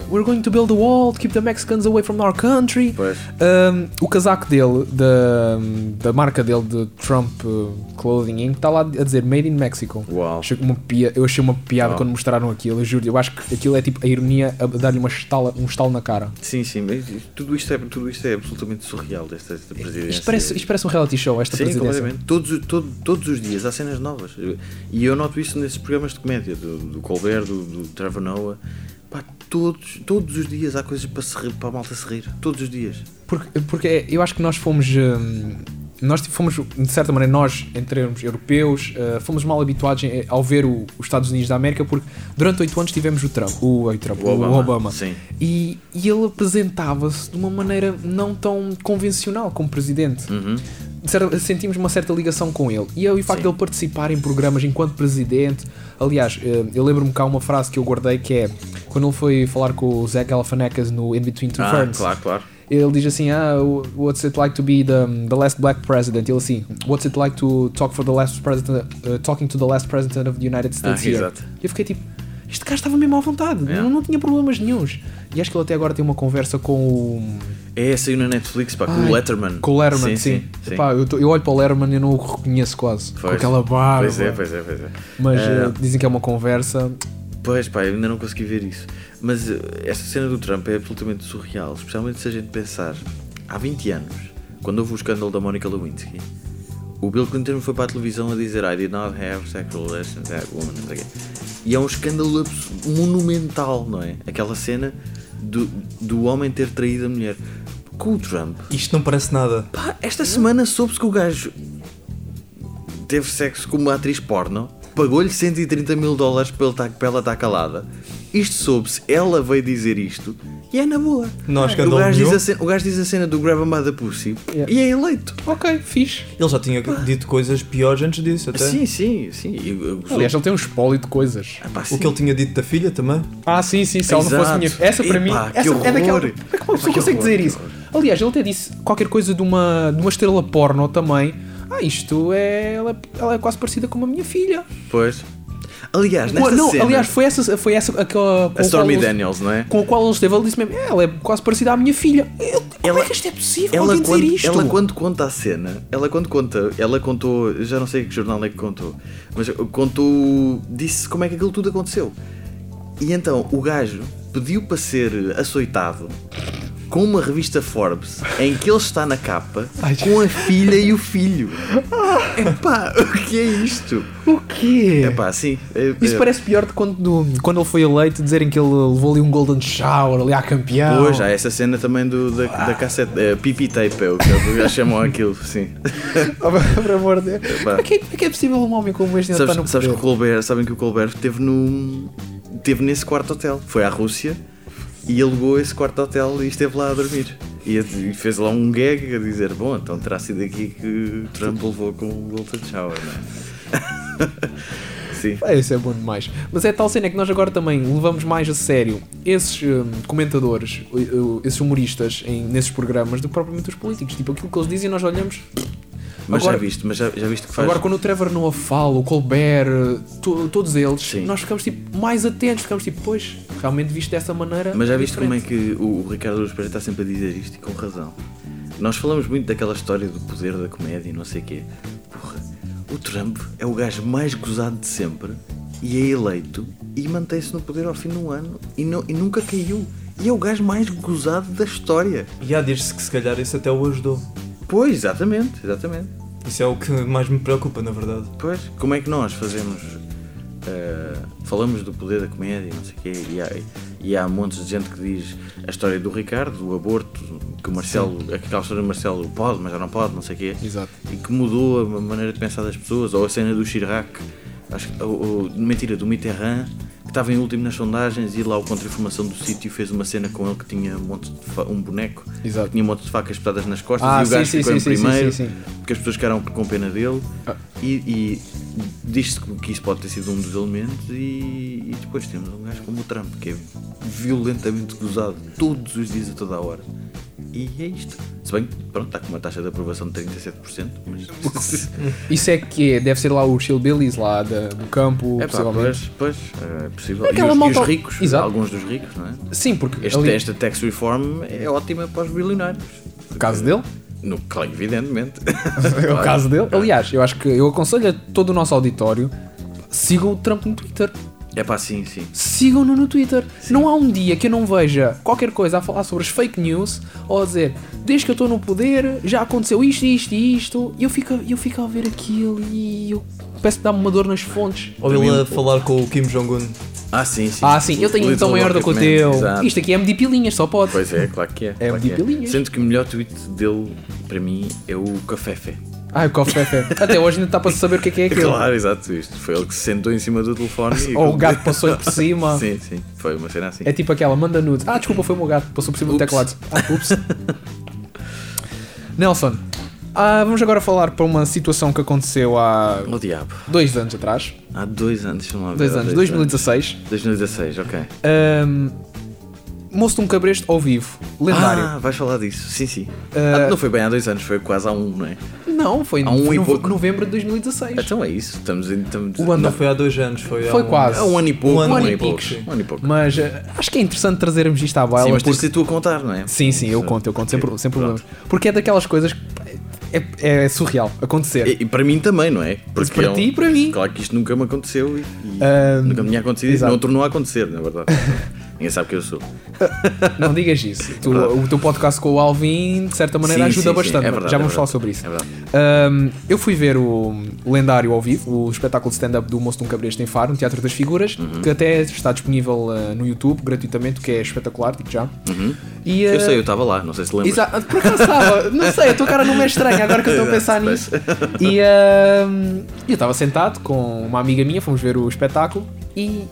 We're going to build a wall to keep the Mexicans away from our country. Um, o casaco dele, da, da marca dele de Trump uh, Clothing Inc., está lá a dizer Made in Mexico. Uau. Achei uma pia- eu achei uma piada Uau. quando mostraram aquilo, eu juro. Eu acho que aquilo é tipo a ironia a dar-lhe uma estala, um estalo na cara. Sim, sim, mas tudo isto é, tudo isto é absolutamente surreal desta, desta presidência. Isto parece, isto parece um reality show, esta Sim, presidência. completamente. Todos, todo- todos os dias há cenas novas. E eu noto isso nesses programas de comédia, do, do Colbert, do, do Trevor Noah. Pá, todos, todos os dias há coisas para, se rir, para a malta se rir. Todos os dias. Porque, porque eu acho que nós fomos. hum, nós fomos, de certa maneira, nós, em termos europeus, uh, fomos mal habituados em- ao ver o- os Estados Unidos da América, porque durante oito anos tivemos o Trump, o, o Trump, o Obama. Sim. E, e ele apresentava-se de uma maneira não tão convencional como presidente. Uhum. Certa- Sentimos uma certa ligação com ele. E, eu, e o facto Sim. de ele participar em programas enquanto presidente. Aliás, eh, eu lembro-me cá uma frase que eu guardei que é quando ele foi falar com o Zach Galifianakis no In Between Two Ah, Ferns. claro, claro. Ele diz assim: Ah, what's it like to be the, the last black president? Ele assim: What's it like to talk for the last president, uh, talking to the last president of the United States Ah, here? exato. Eu fiquei tipo: Este cara estava mesmo à vontade, Yeah. não, não tinha problemas nenhums. E acho que ele até agora tem uma conversa com o. É, saiu na Netflix, pá, com o Letterman. Com o Letterman, sim. sim, sim. Epá, eu, eu olho para o Letterman e não o reconheço quase. Com Pois. aquela barba. Pois é, pois é, pois é. Mas Ah, eh, dizem que é uma conversa. Pois pá, eu ainda não consegui ver isso. Mas eh, esta cena do Trump é absolutamente surreal, especialmente se a gente pensar há 20 anos, quando houve o escândalo da Monica Lewinsky, o Bill Clinton foi para a televisão a dizer I did not have sexual relations with woman, não sei o quê. E é um escândalo monumental, não é? Aquela cena do, do homem ter traído a mulher. Com o Trump, Isto não parece nada. Pá, esta semana soube-se que o gajo teve sexo com uma atriz porno, pagou-lhe 130 mil dólares para, para ela estar calada. Isto soube-se, ela veio dizer isto E é na boa. Não há o, gajo diz a cena, o gajo diz a cena do Grab by the Pussy Yeah. e é eleito. Ok, fixe. Ele já tinha dito coisas piores antes disso, até. Sim, sim, sim. Eu- eu- Aliás, ele tem um espólio de coisas. Ah, pá, O que ele tinha dito da filha também. Ah, sim, sim, se ela não fosse Exato. minha Essa para mim. Epá, que essa é daquela. Como é que uma pessoa consegue horror, dizer isso? Aliás, ele até disse qualquer coisa de uma, de uma estrela porno também. Ah, isto é. Ela, é- ela é quase parecida com a minha filha. Pois. Aliás, Não, nesta não, cena, aliás, foi essa, foi essa aquela. a Stormy Daniels, não é? Com a qual ele esteve, ele disse mesmo: "É, ela é quase parecida à minha filha. Eu, como Ela- é que isto é possível? Ela quando, dizer isto? ela quando conta a cena, ela quando conta, ela contou, já não sei que jornal é que contou, mas contou, disse como é que aquilo tudo aconteceu. E então o gajo pediu para ser açoitado com uma revista Forbes em que ele está na capa com a filha e o filho. Epá, o que é isto? O quê? Epá, sim. é- Isso é- parece pior de quando, quando ele foi eleito, dizerem que ele levou ali um Golden Shower, ali à campeão. Pois, há essa cena também do, da, da cassete, é, pipi tape, é o que eles chamam aquilo, sim. Por amor de Deus. Epá. Como é que é, como é que é possível um homem como este ainda estar no Sabes, sabes que o? Colbert, sabem que o Colbert esteve no. esteve nesse quarto hotel. Foi à Rússia e alugou esse quarto hotel e esteve lá a dormir. E, fez lá um gag a dizer, bom, então terá sido aqui que Trump levou com o Golden Shower, não é? Sim. Isso é bom demais. Mas é tal cena que nós agora também levamos mais a sério esses hum, comentadores, esses humoristas em, nesses programas do que propriamente os políticos. Tipo, aquilo que eles dizem nós olhamos. Mas Agora- já viste, mas já, já viste que faz. Agora, quando o Trevor Noah fala, o Colbert, uh, to- todos eles, Sim. nós ficamos tipo, mais atentos, ficamos tipo, pois, realmente visto dessa maneira. Mas já viste como é diferente. que o, o Ricardo Luz Pereira está sempre a dizer isto e com razão. Nós falamos muito daquela história do poder da comédia e não sei o quê. Porra, o Trump é o gajo mais gozado de sempre e é eleito e mantém-se no poder ao fim do ano e, não- e nunca caiu. E é o gajo mais gozado da história. E há diz-se que se calhar isso até o ajudou. Pois, exatamente, exatamente. Isso é o que mais me preocupa, na verdade. Pois, como é que nós fazemos. eh, falamos do poder da comédia não sei o quê, e há, e há montes de gente que diz a história do Ricardo, do aborto, que o Marcelo, aquela história do Marcelo pode, mas já não pode, não sei o quê, Exato. e que mudou a maneira de pensar das pessoas, ou a cena do Chirac, acho, ou, ou, mentira, do Mitterrand, que estava em último nas sondagens e lá o Contra-Informação do sítio fez uma cena com ele que tinha um, monte de um boneco Exato. tinha um monte de facas espetadas nas costas Ah, e o gajo sim, ficou sim, em sim, primeiro porque as pessoas ficaram com pena dele Ah. E, e diz-se que isso pode ter sido um dos elementos e, e depois temos um gajo como o Trump que é violentamente gozado todos os dias a toda a hora. E é isto. Se bem que pronto, está com uma taxa de aprovação de 37% mas Isso é que é, deve ser lá os Hillbillies lá da- do campo, é pá, pois, pois é possível. E, os, e malta- os ricos, Exato. alguns dos ricos não é? Sim, porque Este, ali, esta tax reform é ótima para os bilionários. No caso dele, no, claro, evidentemente é o caso dele. Aliás, eu acho que eu aconselho a todo o nosso auditório sigam o Trump no Twitter. é pá, sim, sim Sigam-no no Twitter. Não há um dia que eu não veja qualquer coisa a falar sobre as fake news ou a dizer desde que eu estou no poder já aconteceu isto, isto e isto. E eu fico, eu fico a ver aquilo e eu peço que dá-me uma dor nas fontes. Ou ele a falar com o Kim Jong-un. Ah, sim, sim. Ah, sim, eu tenho um tom maior do que o teu. exato. Isto aqui é medir pilinhas, só pode. Pois é, claro que é. É claro que pilinhas. Sendo que o melhor tweet dele, para mim, é o Café Ah, o café. Até hoje ainda está para saber o que é que é aquilo. Claro, exato, isto. Foi ele que se sentou em cima do telefone e. Ou o gato passou-lhe por cima. Sim, sim, foi uma cena assim. É tipo aquela, manda nudes. Ah, desculpa, foi o meu gato, passou por cima do Ups. teclado. Ah, ups. Nelson, ah, vamos agora falar para uma situação que aconteceu há O diabo. dois anos atrás. Há dois anos, deixa-me ver. Dois há anos, 2016. 2016, ok. Ahm, Moço de um cabresto ao vivo, lendário. Ah, vais falar disso, sim, sim. Ah, Ah, não foi bem há dois anos, foi quase há um, não é? Não, foi há um em e nove- pouco. novembro de 2016. Então é isso, estamos em. Estamos... O ano Não foi há dois anos, foi há Foi um- quase. Há um ano e pouco, Um ano um ano e pouco. Um ano e pouco. Mas ah, acho que é interessante trazermos isto à baila. Sim, mas tens porque- de ser tu a contar, não é? Sim, sim, eu conto, eu conto, sem, pro- sem problemas. Porque é daquelas coisas que é, é surreal acontecer. E, e para mim também, não é? Mas para é um- ti e para mim. Claro que isto nunca me aconteceu e, e Ahm, nunca me tinha acontecido exato. e não tornou a acontecer, na verdade. Ninguém sabe quem eu sou. Não digas isso. Tu- Verdade. o teu podcast com o Alvin, de certa maneira, Sim, ajuda sim, sim, bastante. é verdade, Já é vamos falar verdade. sobre isso. É. Um, eu fui ver o lendário ao vivo, o espetáculo de stand-up do Moço de um Cabresto em Faro, no Teatro das Figuras, Uhum. que até está disponível uh, no YouTube gratuitamente, que é espetacular, digo já. E, Eu uh, sei, eu estava lá, não sei se lembras. Exato, por acaso estava, não sei, a tua cara não me é estranha agora que eu estou a pensar nisso. E um, eu estava sentado com uma amiga minha, fomos ver o espetáculo e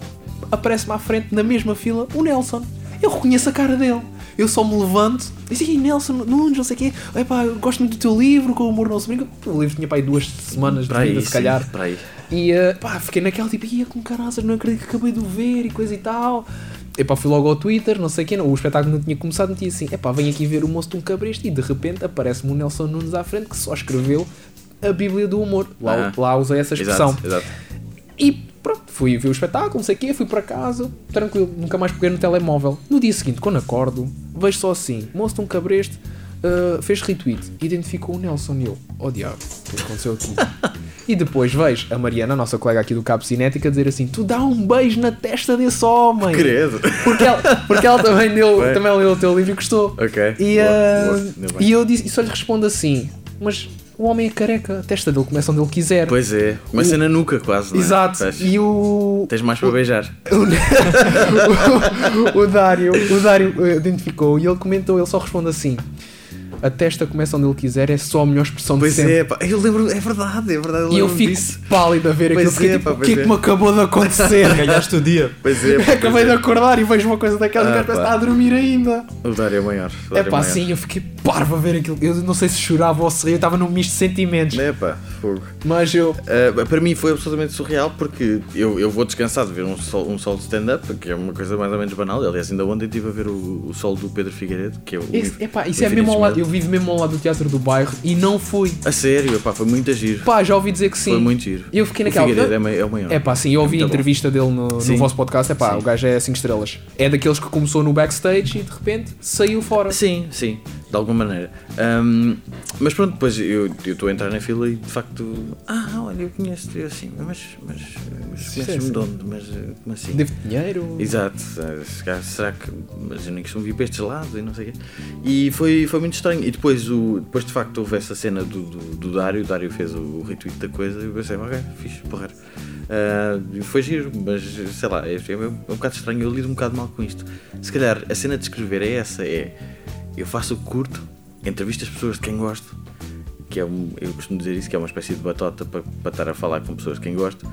aparece-me à frente, na mesma fila, o Nelson. Eu reconheço a cara dele. Eu só me levanto e assim, Nelson Nunes, não sei o quê. Epá, gosto muito do teu livro, com o humor não se brinca. O livro tinha pá, aí duas semanas de Para aí, vida, se sim, calhar. Para aí. E uh, pá, fiquei naquela tipo, ia com caraças, não acredito que acabei de ver e coisa e tal. Epá, fui logo ao Twitter, não sei o quê, não, o espetáculo não tinha começado, meti assim, epá, vem aqui ver o moço de um cabresto e de repente aparece-me o Nelson Nunes à frente que só escreveu a Bíblia do Humor. Lá, Ah. lá usei essa expressão. Exato, exato. E pronto, fui ver o espetáculo, não sei o quê, fui para casa, tranquilo, nunca mais peguei no telemóvel. No dia seguinte, quando acordo, vejo só assim, moço de um cabresto, uh, fez retweet, identificou o Nelson e eu, oh diabo, o que aconteceu aqui? e depois vejo a Mariana, a nossa colega aqui do Cabo Cinética, dizer assim, tu dá um beijo na testa desse homem. Credo. Porque ela, porque ela também, deu, Bem. também leu o teu livro e gostou. Ok. E, uh, boa, bem. e eu disse, e só lhe respondo assim, mas o homem é careca, a testa dele começa onde ele quiser. Pois é. Começa na nuca quase, não é? Exato. E o. Tens mais para beijar. o, o Dário, o Dário eh, identificou e ele comentou, ele só responde assim: A testa começa onde ele quiser, é só a melhor expressão Pois de sempre. é, pá. Eu lembro, é verdade, é verdade. eu E eu fico disso. pálido a ver aquilo, Pois porque é, tipo, pá, o que é pois que é. me acabou de acontecer? Ganhaste o dia. Pois é, pá, Acabei pois de é. acordar e vejo uma coisa daquela e o Ah, gajo parece pá. que está a dormir ainda. O Dário é maior. o É pá, maior. sim, eu fiquei parvo a ver aquilo. Eu não sei se chorava ou se ria, eu estava num misto de sentimentos. É pá, fogo. Mas eu. Uh, para mim foi absolutamente surreal porque eu, eu vou descansar de ver um sol, um sol de stand-up, que é uma coisa mais ou menos banal. Aliás, ainda ontem estive a ver o, o sol do Pedro Figueiredo, que é o. Esse, epá, isso o é mesmo ao lado. Eu Vivo mesmo ao lado do teatro do bairro e não fui. A sério, epá, foi muito giro. Pá, já ouvi dizer que sim. Foi muito giro. Eu fiquei O naquela. Figueiredo é, é o maior. É pá, sim, eu ouvi a muito bom. entrevista dele no, no vosso podcast. É pá, Sim. o gajo é 5 estrelas. É daqueles que começou no backstage e de repente saiu fora. Sim, sim, de alguma maneira. Ahm, mas pronto, depois eu estou a entrar na fila e de facto. Ah, olha, eu conheço-te assim, mas. Mas, mas conheces-me de onde? Mas eh, como assim? Devo dinheiro. Exato, será que. Mas eu nem costumo vir para estes lados e não sei o quê. E foi, foi muito estranho. E depois, o, depois de facto houve essa cena do, do, do Dário, o Dário fez o, o retweet da coisa e eu pensei, ok, fixe, porra. Uh, foi giro, mas sei lá, é, é, um bocado estranho, eu lido um bocado mal com isto. Se calhar a cena de escrever é essa, é eu faço o curto, entrevisto as pessoas de quem gosto, que é um, eu costumo dizer isso, que é uma espécie de batota para, para estar a falar com pessoas de quem gosto.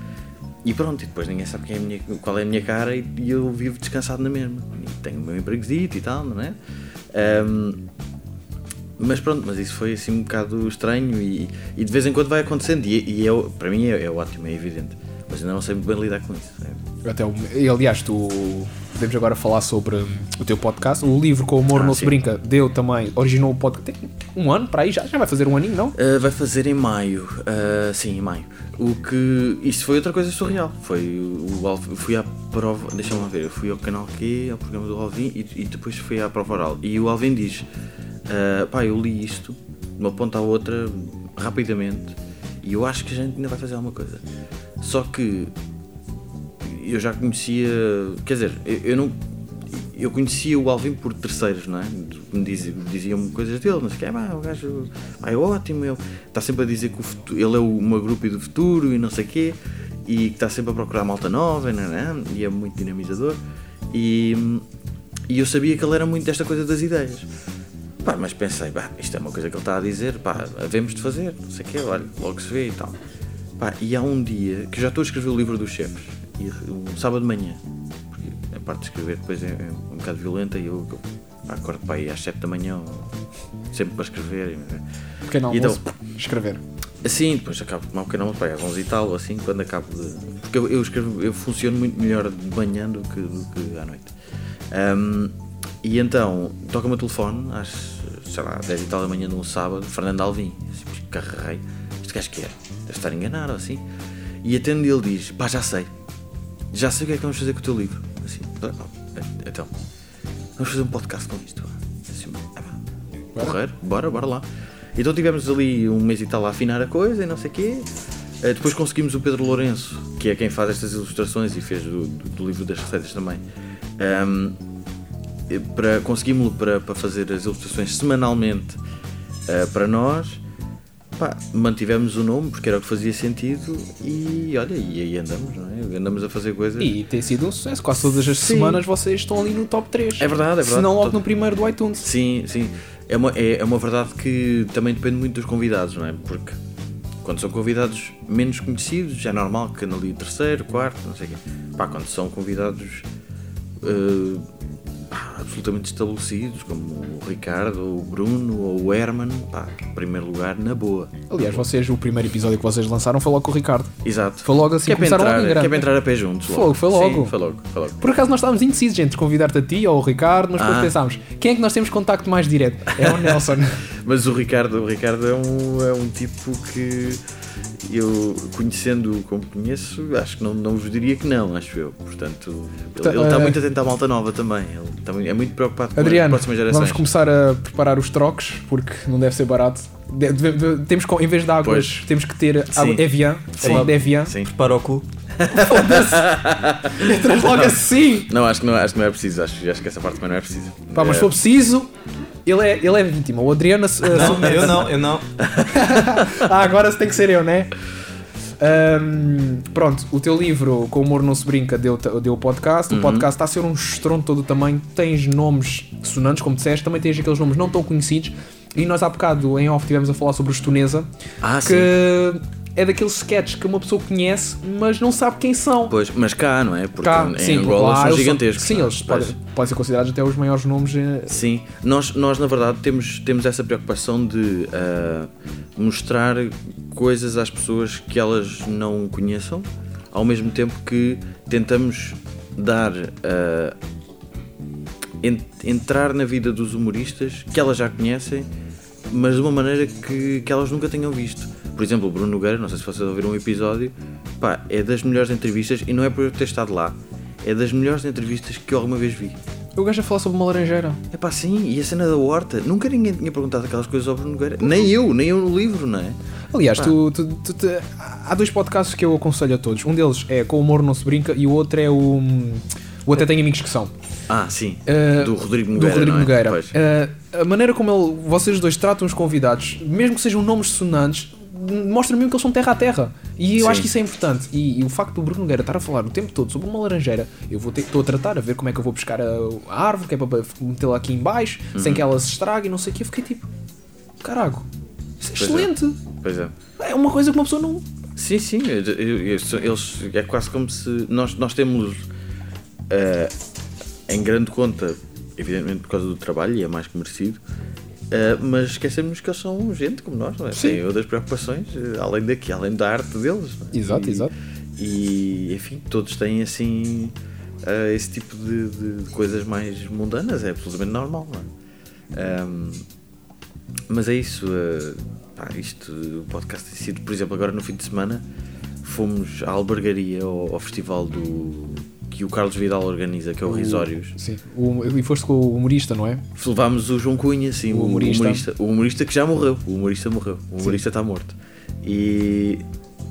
E pronto, e depois ninguém sabe quem é minha, qual é a minha cara e, e eu vivo descansado na mesma. E tenho o meu empregozito e tal, não é? Ahm, mas pronto, mas isso foi assim um bocado estranho e, e de vez em quando vai acontecendo. E, e é, para mim é, é ótimo, é evidente. Mas ainda não sei muito bem lidar com isso. é. Até o, aliás, tu podemos agora falar sobre hum, o teu podcast. O livro com o Humor Ah, Não Se sim. Brinca deu também, originou o podcast. Tem um ano para aí já, já vai fazer um aninho, não? Uh, vai fazer em maio, uh, sim, em maio. O que. Isso foi outra coisa surreal. Foi o Alvin, fui à prova. Deixa-me ver, eu fui ao canal Q, ao programa do Alvin e, e depois fui à prova oral. E o Alvin diz: uh, pá, eu li isto de uma ponta à outra rapidamente e eu acho que a gente ainda vai fazer alguma coisa. Só que eu já conhecia. Quer dizer, eu, eu não. Eu conhecia o Alvin por terceiros, não é? Me diziam, coisas dele, o que, ah, o gajo é ótimo, ele está sempre a dizer que futuro, ele é uma grupo do futuro e não sei quê, e que está sempre a procurar malta nova, não é? e é muito dinamizador. E, e eu sabia que ele era muito desta coisa das ideias. Pá, mas pensei, pá, isto é uma coisa que ele está a dizer, pá, havemos de fazer, não sei o quê, olha, logo se vê e tal. Pá, e há um dia que eu já estou a escrever o livro dos chefes, e um sábado de manhã, porque a parte de escrever depois é, é um bocado violenta e eu, pá, acordo para aí às 7 da manhã, sempre para escrever. Pequeno E almoço, escrever. Assim, depois acabo de tomar um pequeno almoço, pá, às 11 e tal, ou assim, quando acabo de. Porque eu, eu escrevo, eu funciono muito melhor de manhã do que, do que à noite. Ahm, e então, toca-me o telefone, às, sei lá, 10 e tal da manhã de um sábado, Fernando Alvim. Assim, "Mas carrei, este gajo que é? Deve estar enganado, ou assim. E atendo e ele diz: pá, já sei, já sei o que é que vamos fazer com o teu livro. Assim, "Ah, ah, então, vamos fazer um podcast com isto. Assim, ah, correr, bora, bora lá. Então tivemos ali um mês e tal a afinar a coisa e não sei o quê. Eh, Depois conseguimos o Pedro Lourenço, que é quem faz estas ilustrações e fez do, do- do livro das receitas também. Ahm, eh, para, conseguimos-lo para, para fazer as ilustrações semanalmente eh, para nós. Pá, mantivemos o nome porque era o que fazia sentido e olha, e aí andamos, não é? Andamos a fazer coisas. E tem sido um sucesso. Quase todas as Sim. semanas vocês estão ali no top 3. É verdade, é verdade. Se não logo Todo- no primeiro do iTunes. Sim, sim. É uma, é, é uma verdade que também depende muito dos convidados, não é? Porque quando são convidados menos conhecidos, é normal que andem ali terceiro, quarto, não sei o quê. Pá, quando são convidados eh, pá, absolutamente estabelecidos, como o Ricardo, ou o Bruno ou o Herman, pá, em primeiro lugar, na boa. Aliás, vocês, o primeiro episódio que vocês lançaram foi logo com o Ricardo. Exato. Foi logo assim, que é começaram entrar, logo em que é grande. para entrar a pé juntos. Foi, foi logo. Sim, foi logo, foi logo. Por acaso nós estávamos indecisos entre convidar-te a ti ou o Ricardo, mas depois Ah. pensámos, quem é que nós temos contacto mais direto? É o Nelson. Mas o Ricardo, o Ricardo é, um, é um tipo que eu, conhecendo-o como conheço, acho que não, não vos diria que não, acho eu. Portanto, Porta- ele, ele está eh, muito atento à malta nova também. Ele é muito preocupado com Adriano, as próximas gerações. vamos começar a preparar os trocos, porque não deve ser barato. De- de- de- temos, co- em vez de águas, Pois. temos que ter água Sim. Evian. Sim. Evian. Sim. Para o cu. Entras logo assim. Não, acho que não, acho que não é preciso. Acho, acho que essa parte também não é preciso. Pá, mas É, se for preciso, ele é, ele é vítima. O Adriano. Não, eu não, eu não. ah, agora tem que ser eu, né? Ahm, pronto, o teu livro Com o Humor Não Se Brinca deu, deu o podcast. O Uhum. podcast está a ser um estrondo todo o tamanho. Tens nomes sonantes, como disseste, também tens aqueles nomes não tão conhecidos. E nós há bocado em off estivemos a falar sobre os Tunesa, Ah, que sim. É daqueles sketches que uma pessoa conhece, mas não sabe quem são. Pois, mas cá, não é? Porque Cá, em sim, Angola lá são gigantescos. Sim, é? eles podem, podem ser considerados até os maiores nomes. eh, Sim, nós, nós na verdade temos, temos essa preocupação de ah, mostrar coisas às pessoas que elas não conheçam, ao mesmo tempo que tentamos dar. ah, en- entrar na vida dos humoristas que elas já conhecem, mas de uma maneira que, que elas nunca tenham visto. Por exemplo, o Bruno Nogueira, não sei se vocês ouviram um episódio, pá, é das melhores entrevistas, e não é por eu ter estado lá, é das melhores entrevistas que eu alguma vez vi. Eu gajo a falar sobre uma laranjeira. É pá, sim, e a cena da horta, nunca ninguém tinha perguntado aquelas coisas ao Bruno Nogueira. Nem eu, nem eu no livro, não é? Aliás, tu, tu- tu- te- há dois podcasts que eu aconselho a todos. Um deles é Com o Humor Não Se Brinca e o outro é o. O Até Tenho Amigos que São. Ah, sim, Uh, do Rodrigo do Nogueira. Rodrigo não é? Nogueira. Uh, a maneira como ele, vocês dois tratam os convidados, mesmo que sejam nomes sonantes, mostra mesmo que eles são terra a terra. E eu Sim. acho que isso é importante. E, e o facto do Bruno Nogueira estar a falar o tempo todo sobre uma laranjeira, eu vou ter, estou a tratar, a ver como é que eu vou pescar a, a árvore, que é para metê-la aqui em baixo, Uhum. sem que ela se estrague e não sei o que. Eu fiquei tipo, carago, isso é Pois é. excelente. Pois é. É. uma coisa que uma pessoa não. Sim, sim, eles, é quase como se nós, nós temos eh, em grande conta, evidentemente por causa do trabalho, e é mais que merecido, eh, mas esquecemos que eles são gente como nós, não é? Sim. Têm outras preocupações, eh, além daqui, além da arte deles. não é? Exato, E- exato. E, enfim, todos têm assim eh, esse tipo de, de coisas mais mundanas, é absolutamente normal, não é? Ahm, mas é isso, eh, pá, isto, o podcast tem sido, por exemplo, agora no fim de semana fomos à albergaria, ao, ao festival do que o Carlos Vidal organiza, que é o, Risórios. Sim. O, e foste com o humorista, não é? Levámos o João Cunha, sim, O o, humorista. humorista. O humorista que já morreu. O humorista morreu. O humorista está morto. E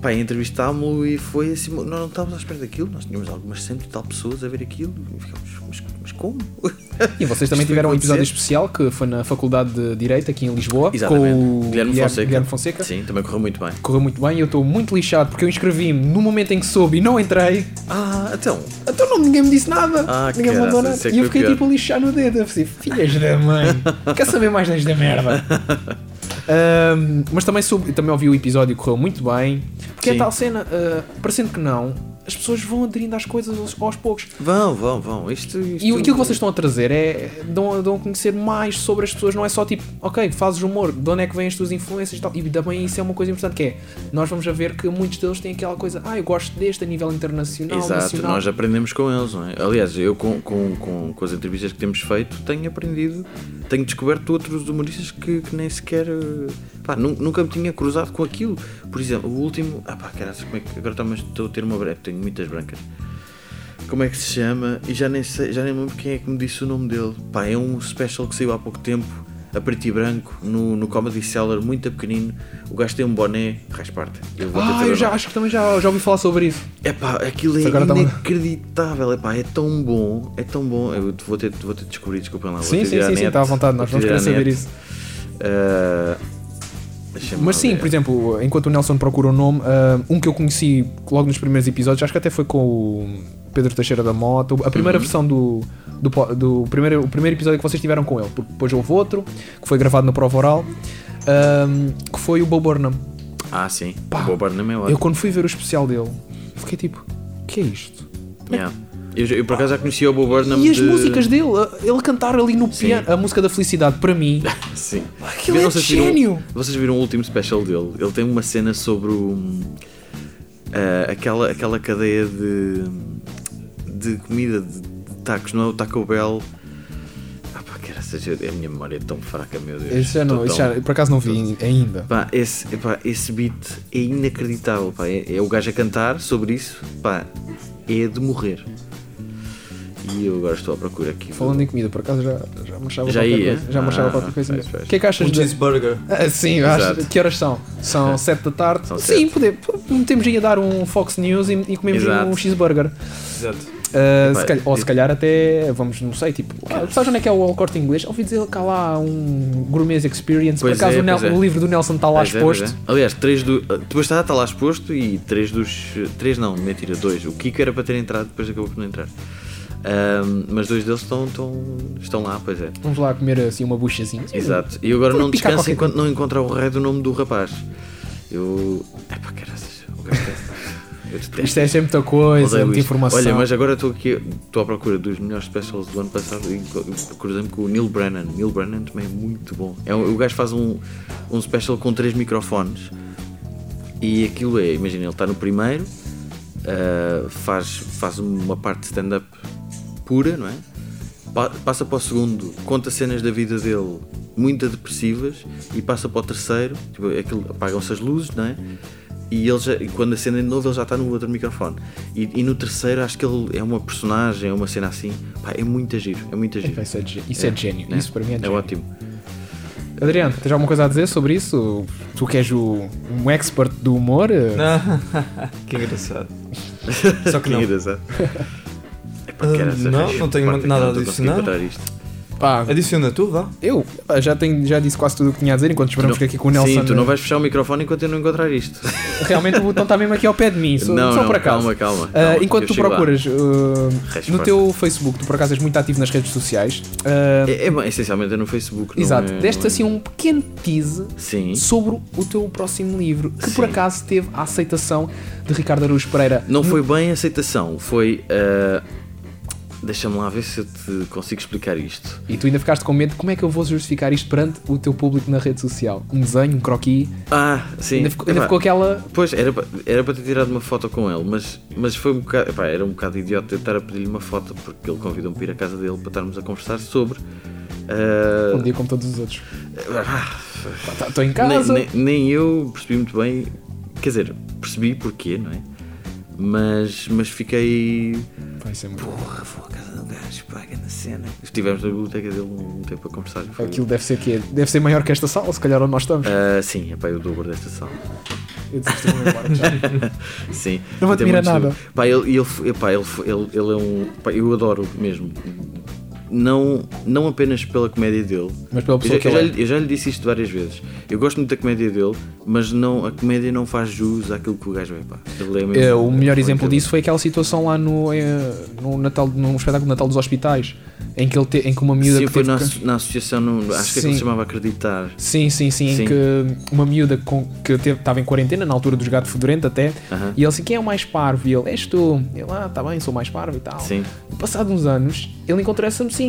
pá, entrevistámo-lo e foi assim. Nós não estávamos à espera daquilo. Nós tínhamos algumas cento e tal pessoas a ver aquilo. E ficámos, mas como? E vocês também tiveram um episódio especial que foi na Faculdade de Direito aqui em Lisboa Exatamente. com o Guilherme Fonseca. Guilherme Fonseca. Sim, também correu muito bem. Correu muito bem e eu estou muito lixado porque eu inscrevi-me no momento em que soube e não entrei. Ah, então. Então não, ninguém me disse nada. Ah, ninguém me mandou nada. é E eu fiquei pior. tipo a lixar no dedo. Eu pensei, filhas da mãe, quer saber mais desta merda? Ahm, mas também, soube, também ouvi o episódio e correu muito bem. Porque é Sim. tal cena, ah, parecendo que não, as pessoas vão aderindo às coisas aos, poucos. Vão, vão, vão. Isto, isto... E o- aquilo que vocês estão a trazer é. Dão, a- dão a conhecer mais sobre as pessoas, não é só tipo, ok, fazes humor, de onde é que vêm as tuas influências e tal. E também isso é uma coisa importante que é, nós vamos a ver que muitos deles têm aquela coisa, ah, eu gosto deste a nível internacional, Exato, nacional. nós aprendemos com eles, não é? Aliás, eu com, com, com, com as entrevistas que temos feito tenho aprendido, tenho descoberto outros humoristas que, que nem sequer. eh, Pá, nu- nunca me tinha cruzado com aquilo. Por exemplo, o último. Ah, pá, caraças, como é que. Agora também estou a ter uma breve, tenho muitas brancas. Como é que se chama? E já nem sei, já nem lembro quem é que me disse o nome dele. Pá, é um special que saiu há pouco tempo, a preto e branco, no, no Comedy Cellar, muito pequenino. O gajo tem um boné. Eu vou Ah, eu já acho que também já, já ouvi falar sobre isso. É pá, aquilo é tá inacreditável, é pá, é tão bom, é tão bom. Eu vou ter, vou ter de descobrir, desculpem lá. Sim, sim, sim, sim, está à vontade, nós vamos querer saber isso. Deixa-me Mas sim, ver. por exemplo, enquanto o Nelson procura o nome, ah, um que eu conheci logo nos primeiros episódios, acho que até foi com o Pedro Teixeira da Moto, a primeira Uhum. versão do, do, do primeiro, o primeiro episódio que vocês tiveram com ele, porque depois houve outro, que foi gravado na prova oral, ah, que foi o Bo Burnham. Ah, sim, Pá, o Bob Burnham é Eu ótimo. quando fui ver o especial dele, fiquei tipo, o que é isto? Yeah. Eu, eu por acaso já conhecia o Bob Burnham E as de- músicas dele, ele cantar ali no Sim. piano, a música da felicidade, para mim, Sim. aquilo é Vocês viram- gênio. Vocês viram o último special dele? Ele tem uma cena sobre ah, aquela, aquela cadeia de, de comida, de tacos, não é o Taco Bell. Ah, pá, que era, seja, a minha memória é tão fraca, meu Deus. Isso já não, Tô tão- já, por acaso não vi ainda. Pá, esse, epá, esse beat é inacreditável. Pá. É, é o gajo a cantar sobre isso. Pá, é de morrer. E eu agora estou à procura aqui. do- Falando em comida, por acaso já, já me achava Já qualquer ia? coisa. Já Ah, qualquer coisa. O que é que achas Um de... cheeseburger. Ah, sim, acho, que horas são? São 7 da tarde. São sim, poder, metemos aí a dar um Fox News e, e comemos Exato. um cheeseburger. Exato. Ah, Epá, se calhar- ou se calhar até, vamos, não sei, tipo, ah, sabes onde é que é o corte inglês? Ouvi dizer que há lá um Gourmet Experience, Pois por acaso é, o, Nel- é. o livro do Nelson está lá Pois é, exposto. é. Aliás, três do. Depois está, está lá exposto e três dos. Três não, mentira, dois. O Kiko era para ter entrado, depois acabou por não entrar. Ahm, mas dois deles estão, estão, estão lá, pois é. Vamos lá comer assim uma buchazinha. Exato. E agora não qualquer enquanto não encontrar o rei do nome do rapaz. Eu. É pá, caraças. O gajo. Isto é sempre muita coisa, muita isto. informação. Olha, mas agora estou aqui, estou à procura dos melhores specials do ano passado e cruzei-me com o Neil Brennan. Neil Brennan também é muito bom. É, o gajo faz um, um special com três microfones e aquilo é, imagina, ele está no primeiro, ah, faz, faz uma parte de stand-up pura, não é? Pa- Passa para o segundo, conta cenas da vida dele muito depressivas e passa para o terceiro, tipo, aquilo, apagam-se as luzes, não é? E ele já, quando acendem de novo ele já está no outro microfone. E, e no terceiro acho que ele é uma personagem, é uma cena assim. Pá, é muito giro, é muito giro. Isso é, isso é gênio. Isso para mim é É gênio. ótimo. Adriano, tens alguma coisa a dizer sobre isso? Tu que és o, um expert do humor? que engraçado. Só que não. engraçado. Ah, caraças, não, não tenho que nada não a adicionar. Pá, Adiciona tu, vá. eu pá, já, tenho, já disse quase tudo o que tinha a dizer enquanto esperamos que aqui com o Nelson. Sim, tu não vais fechar o microfone enquanto eu não encontrar isto. Realmente o botão está mesmo aqui ao pé de mim, só, não, só não, por acaso. calma, calma. Ah, calma, enquanto tu procuras uh, no teu Facebook, tu por acaso és muito ativo nas redes sociais. ah, É, é, essencialmente é no Facebook. não exato, é- deste é- assim um pequeno tease Sim. sobre o teu próximo livro, que por Sim. acaso teve a aceitação de Ricardo Araújo Pereira. Não foi bem aceitação, foi. ah, Deixa-me lá ver se eu te consigo explicar isto. E tu ainda ficaste com medo como é que eu vou justificar isto perante o teu público na rede social. Um desenho, um croquis. Ah, sim. Ainda ficou, ainda Epá, ficou aquela. Pois, era para, era para ter tirado uma foto com ele, mas, mas foi um bocado. epá, era um bocado idiota eu estar a pedir-lhe uma foto, porque ele convidou-me para ir à casa dele para estarmos a conversar sobre. ah, Um dia como todos os outros. ah, Estou em nem, casa. nem- nem eu percebi muito bem. Quer dizer, percebi porquê, não é? Mas, mas fiquei. Vai ser muito. Porra, vou à casa do gajo, paga na cena. Estivemos na biblioteca dele um tempo a conversar. Foi- Aquilo deve ser que Deve ser maior que esta sala, se calhar onde nós estamos. Ah, sim, é para o dobro desta sala. Eu vou embora, já. Sim. Não me tem admira muitos- nada. Pá, ele, ele, epá, ele, ele, ele é um. Pá, eu adoro mesmo. Não, não apenas pela comédia dele. Mas pela Eu pessoa já, que eu, já, ele é. lhe- eu já lhe disse isto várias vezes. Eu gosto muito da comédia dele, mas não, a comédia não faz jus àquilo que o gajo é. Pá. Ele é É, o melhor exemplo disso foi aquela situação lá no, eh, no, Natal, no espetáculo de Natal dos Hospitais, em que, ele te, em que uma miúda Sim, que foi na, que- na associação, no- acho que Sim. aquilo se chamava Acreditar. Sim, sim, sim, Sim. em que uma miúda com, que teve- estava em quarentena, na altura dos gato fedorento até, Aham. e ele assim, quem é o mais parvo? E ele, és tu. Ele, ah, tá bem, sou mais parvo e tal. Sim. Passado uns anos, ele encontrou essa mocinha,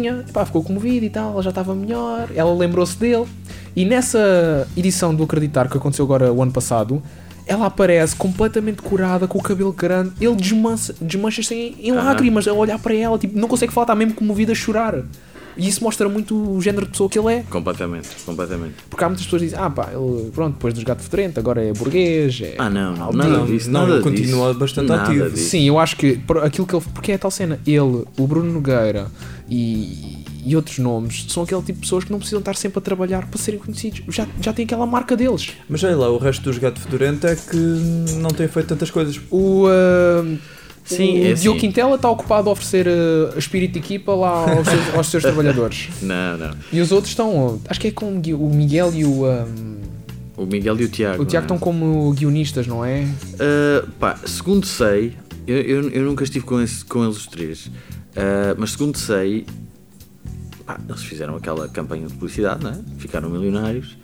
ficou comovido e tal, ela já estava melhor, ela lembrou-se dele. E nessa edição do Acreditar, que aconteceu agora o ano passado, ela aparece completamente curada, com o cabelo grande, ele desmancha- desmancha-se em, em Aham. lágrimas a olhar para ela, tipo, não consegue falar, está mesmo comovido a chorar. E isso mostra muito o género de pessoa que ele é. Completamente, completamente. Porque há muitas pessoas que dizem, ah pá, ele, pronto, depois dos gato fedorento, agora é burguês. É... Ah, não, não, nada não, disso. não, nada ele continua disso. bastante Nada ativo. disso. Sim, eu acho que aquilo que ele. Porque é a tal cena, ele, o Bruno Nogueira e, e outros nomes são aquele tipo de pessoas que não precisam estar sempre a trabalhar para serem conhecidos. Já, já tem aquela marca deles. Mas olha lá, o resto dos gato fedorento é que não tem feito tantas coisas. O, uh, Sim, o é Diogo assim. Quintela está ocupado a oferecer uh, espírito de equipa lá aos seus, aos seus trabalhadores. Não, não. E os outros estão, acho que é com o Miguel e o. um, O Miguel e o Tiago. o Tiago não estão é? como guionistas, não é? Uh, pá, segundo sei, eu, eu, eu nunca estive com, esse- com eles os três, uh, mas segundo sei, pá, eles fizeram aquela campanha de publicidade, não é? ficaram milionários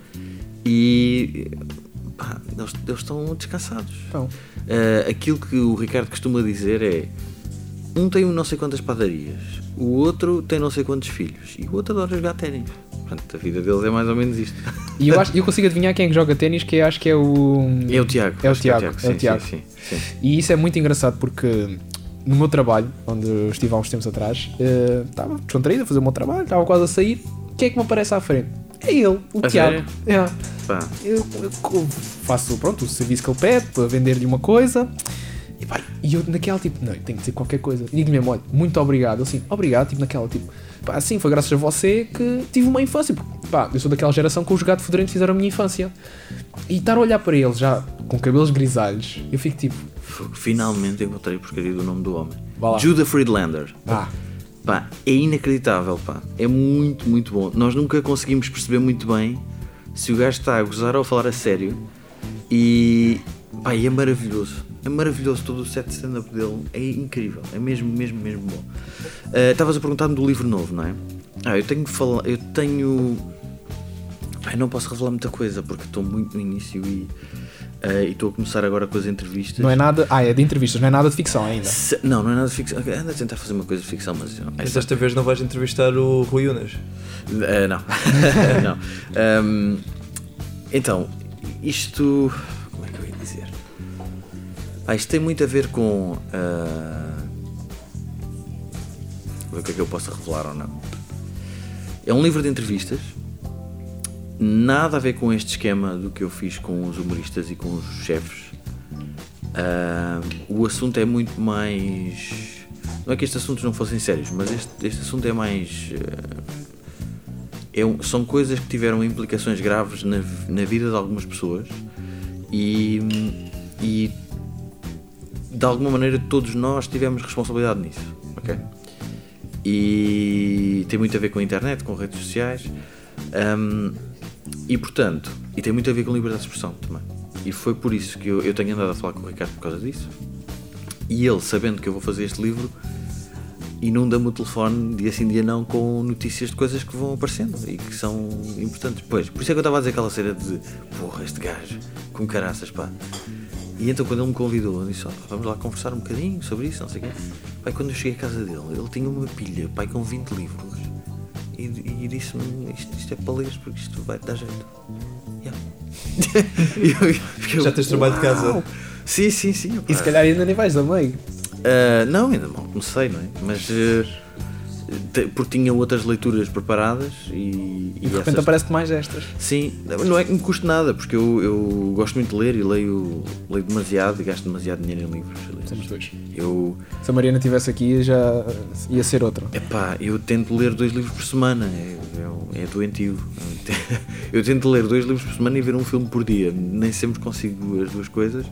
e pá, eles, eles estão descansados. Então, Uh, aquilo que o Ricardo costuma dizer é um tem não sei quantas padarias, o outro tem não sei quantos filhos e o outro adora jogar ténis. Portanto, a vida deles é mais ou menos isto. E eu, acho, eu consigo adivinhar quem é que joga ténis, que acho que é o. É o Tiago. É o que Tiago. É o Sim, Tiago. Sim, sim, sim. E isso é muito engraçado porque no meu trabalho, onde eu estive há uns tempos atrás, eh, estava descontraído a fazer o meu trabalho, estava quase a sair. Quem é que me aparece à frente? É ele, o A Tiago. É. Pá, Eu, eu faço pronto, o serviço que ele pede para vender-lhe uma coisa. E, pá, e eu naquela tipo, não, eu tenho que dizer qualquer coisa. E digo mesmo, olha, muito obrigado. Assim, obrigado, tipo naquela tipo, pá, sim, foi graças a você que tive uma infância. Porque, pá, eu sou daquela geração que os gatos fedorentos fizeram a minha infância. E estar a olhar para ele já com cabelos grisalhos, eu fico tipo, finalmente encontrei a porcaria do nome do homem. Judah Friedlander. ah, Pá, é inacreditável, pá. É muito, muito bom. Nós nunca conseguimos perceber muito bem se o gajo está a gozar ou a falar a sério. E, pá, e é maravilhoso. É maravilhoso todo o set de stand-up dele. É incrível. É mesmo, mesmo, mesmo bom. Ah, Estavas a perguntar-me do livro novo, não é? Ah, eu tenho que falar. Eu tenho. Eu não posso revelar muita coisa porque estou muito no início e. ah, e estou a começar agora com as entrevistas. não é nada. Ah, é de entrevistas, não é nada de ficção ainda. Se- não, não é nada de ficção. Anda a tentar fazer uma coisa de ficção, mas. Mas desta vez não vais entrevistar o Rui Unas. Eh, não. não. Ahm, então, isto. Como é que eu ia dizer? Ah, isto tem muito a ver com. ah, ver o que é que eu posso revelar ou não. É um livro de entrevistas. Nada a ver com este esquema do que eu fiz com os humoristas e com os chefes. Ah, o assunto é muito mais. Não é que estes assuntos não fossem sérios, mas este, este assunto é mais. ah, é um- são coisas que tiveram implicações graves na, na vida de algumas pessoas e, e de alguma maneira todos nós tivemos responsabilidade nisso, ok? E tem muito a ver com a internet, com redes sociais hum, e portanto, e tem muito a ver com liberdade de expressão também. E foi por isso que eu, eu tenho andado a falar com o Ricardo por causa disso. E ele, sabendo que eu vou fazer este livro, inunda-me o telefone dia sim dia não com notícias de coisas que vão aparecendo e que são importantes. Pois, por isso é que eu estava a dizer aquela cena de porra, este gajo, com caraças, pá. E então quando ele me convidou, eu disse, ó, vamos lá conversar um bocadinho sobre isso, não sei o quê. Pai, quando eu cheguei à casa dele, ele tinha uma pilha, pai, com 20 livros. E, e disse-me, isto, isto é ler porque isto vai dar jeito. Yeah. Eu fiquei, Já tens trabalho de casa? Sim, sim, sim. E se calhar ainda nem vais a meio. Ah, não, ainda mal comecei, não é? Mas te- porque tinha outras leituras preparadas e, E de repente essas- aparece-te mais destas. Sim, não é que me custe nada, porque eu, eu gosto muito de ler e leio, leio demasiado e gasto demasiado dinheiro em livros. Somos dois. Eu, Se a Mariana estivesse aqui já ia ser outra. epá, eu tento ler dois livros por semana, é, é, é doentio. Eu tento ler dois livros por semana e ver um filme por dia, nem sempre consigo as duas coisas.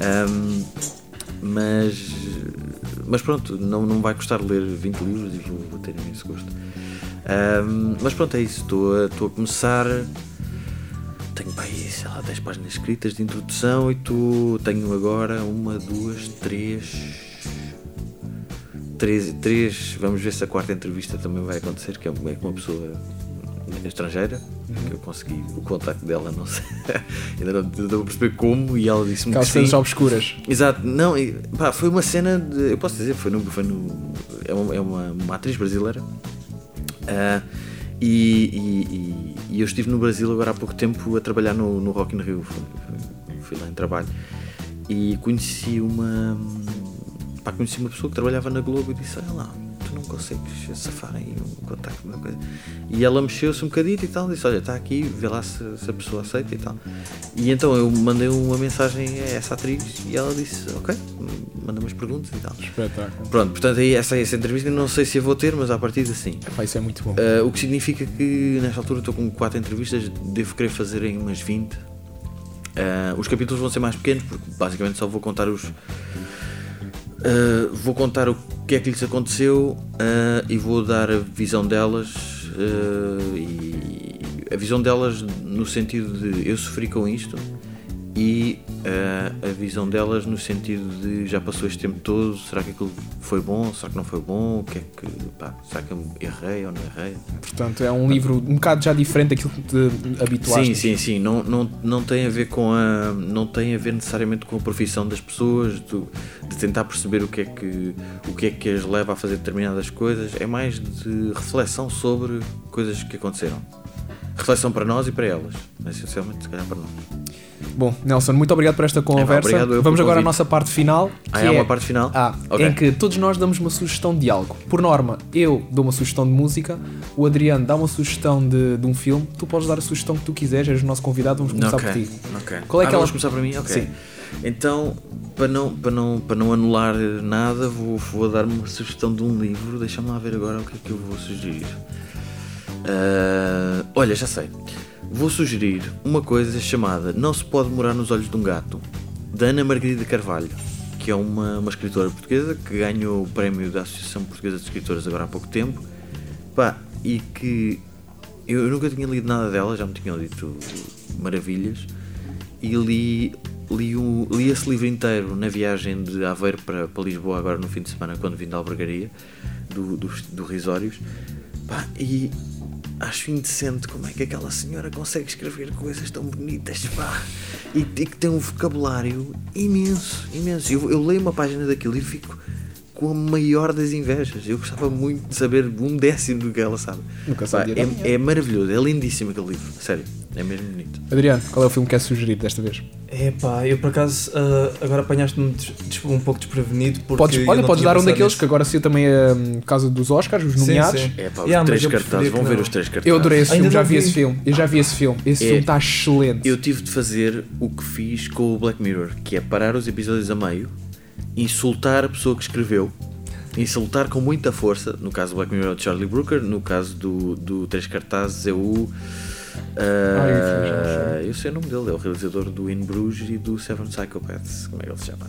Ahm, mas, mas pronto, não, não vai custar ler 20 livros e vou, vou ter imenso gosto. Ahm, mas pronto, é isso. Estou a, estou a começar. Tenho aí, sei lá, 10 páginas escritas de introdução e tu tenho agora uma, duas, três. Três, três. Vamos ver se a quarta entrevista também vai acontecer, que é é com uma pessoa estrangeira, que eu consegui o contacto dela, não sei. Ainda não a perceber como, e ela disse-me que sim. obscuras. Exato, não, e, pá, foi uma cena de. Eu posso dizer, foi no. Foi no é uma, é uma, uma atriz brasileira. Ah, e, e- e- eu estive no Brasil agora há pouco tempo a trabalhar no, no Rock in Rio. Fui, fui- lá em trabalho e conheci uma. Pá, conheci uma pessoa que trabalhava na Globo e disse: Olha lá, não consegues safar aí um contacto, uma coisa. E ela mexeu-se um bocadinho e tal, disse: Olha, está aqui, vê lá se, se a pessoa aceita e tal. E então eu mandei uma mensagem a essa atriz e ela disse: Ok, manda umas perguntas e tal. Espetáculo. Pronto, portanto, aí essa, essa entrevista não sei se a vou ter, mas a partir sim. Epá, isso é muito bom. Uh, o que significa que nesta altura estou com 4 entrevistas, devo querer fazer em umas 20. Uh, os capítulos vão ser mais pequenos, porque basicamente só vou contar os. Uh, vou contar o que é que lhes aconteceu uh, e vou dar a visão delas. uh, e a visão delas no sentido de eu sofri com isto e eh, a visão delas no sentido de já passou este tempo todo, será que aquilo foi bom, será que não foi bom, o que é que, pá, será que eu errei ou não errei? Portanto, é um livro um bocado já diferente daquilo que te habituaste. Sim, sim, sim, não, não, não tem a ver com a não tem a ver necessariamente com a profissão das pessoas, do- de tentar perceber o que é que o que é que as leva a fazer determinadas coisas, é mais de reflexão sobre coisas que aconteceram. Reflexão para nós e para elas, essencialmente se calhar para nós. Bom, Nelson, muito obrigado por esta conversa. obrigado eu Vamos agora à nossa parte final. Ah, que é uma parte final? Ah, Ok. em que todos nós damos uma sugestão de algo. Por norma, eu dou uma sugestão de música, o Adriano dá uma sugestão de, de um filme, tu podes dar a sugestão que tu quiseres, és o nosso convidado, vamos começar por Ok, ti. ok. Qual é ah, aquela- vamos começar para mim? Ok. Sim. Então, para não, para, não, para não anular nada, vou, vou dar uma sugestão de um livro. Deixa-me lá ver agora o que é que eu vou sugerir. Ah, olha, já sei. Vou sugerir uma coisa chamada Não se pode morar nos olhos de um gato, da Ana Margarida Carvalho, que é uma, uma escritora portuguesa que ganhou o prémio da Associação Portuguesa de Escritores agora há pouco tempo. Pá, e que eu, eu nunca tinha lido nada dela, já me tinham dito maravilhas. E li, li, o- li esse livro inteiro na viagem de Aveiro para, para Lisboa, agora no fim de semana, quando vim da albergaria, do, do, do Risórios. Pá, e acho indecente como é que aquela senhora consegue escrever coisas tão bonitas, pá. E, e que tem um vocabulário imenso, imenso. Eu, eu leio uma página daquilo e fico com a maior das invejas. Eu gostava muito de saber um décimo do que ela sabe. Nunca sabia é, é maravilhoso, é lindíssimo aquele livro, sério, é mesmo bonito. Adriano, qual é o filme que queres sugerir desta vez? É pá, eu por acaso ah, agora apanhaste-me um pouco desprevenido porque. Podes, olha, podes dar um daqueles nisso. que agora saiu também a um, caso dos Oscars, os Sim, nomeados. sim. É pá, os Yeah, três cartazes, vão ver os três cartazes. Eu adorei esse Ainda filme, já vi vi. esse filme. Eu já vi esse filme. Esse É. filme está excelente. Eu tive de fazer o que fiz com o Black Mirror, que é parar os episódios a meio, insultar a pessoa que escreveu, insultar com muita força, no caso do Black Mirror é o Charlie Brooker, no caso do, do Três Cartazes é o. ah, eu sei o nome dele, é o realizador do In Bruges e do Seven Psychopaths, como é que ele se chama?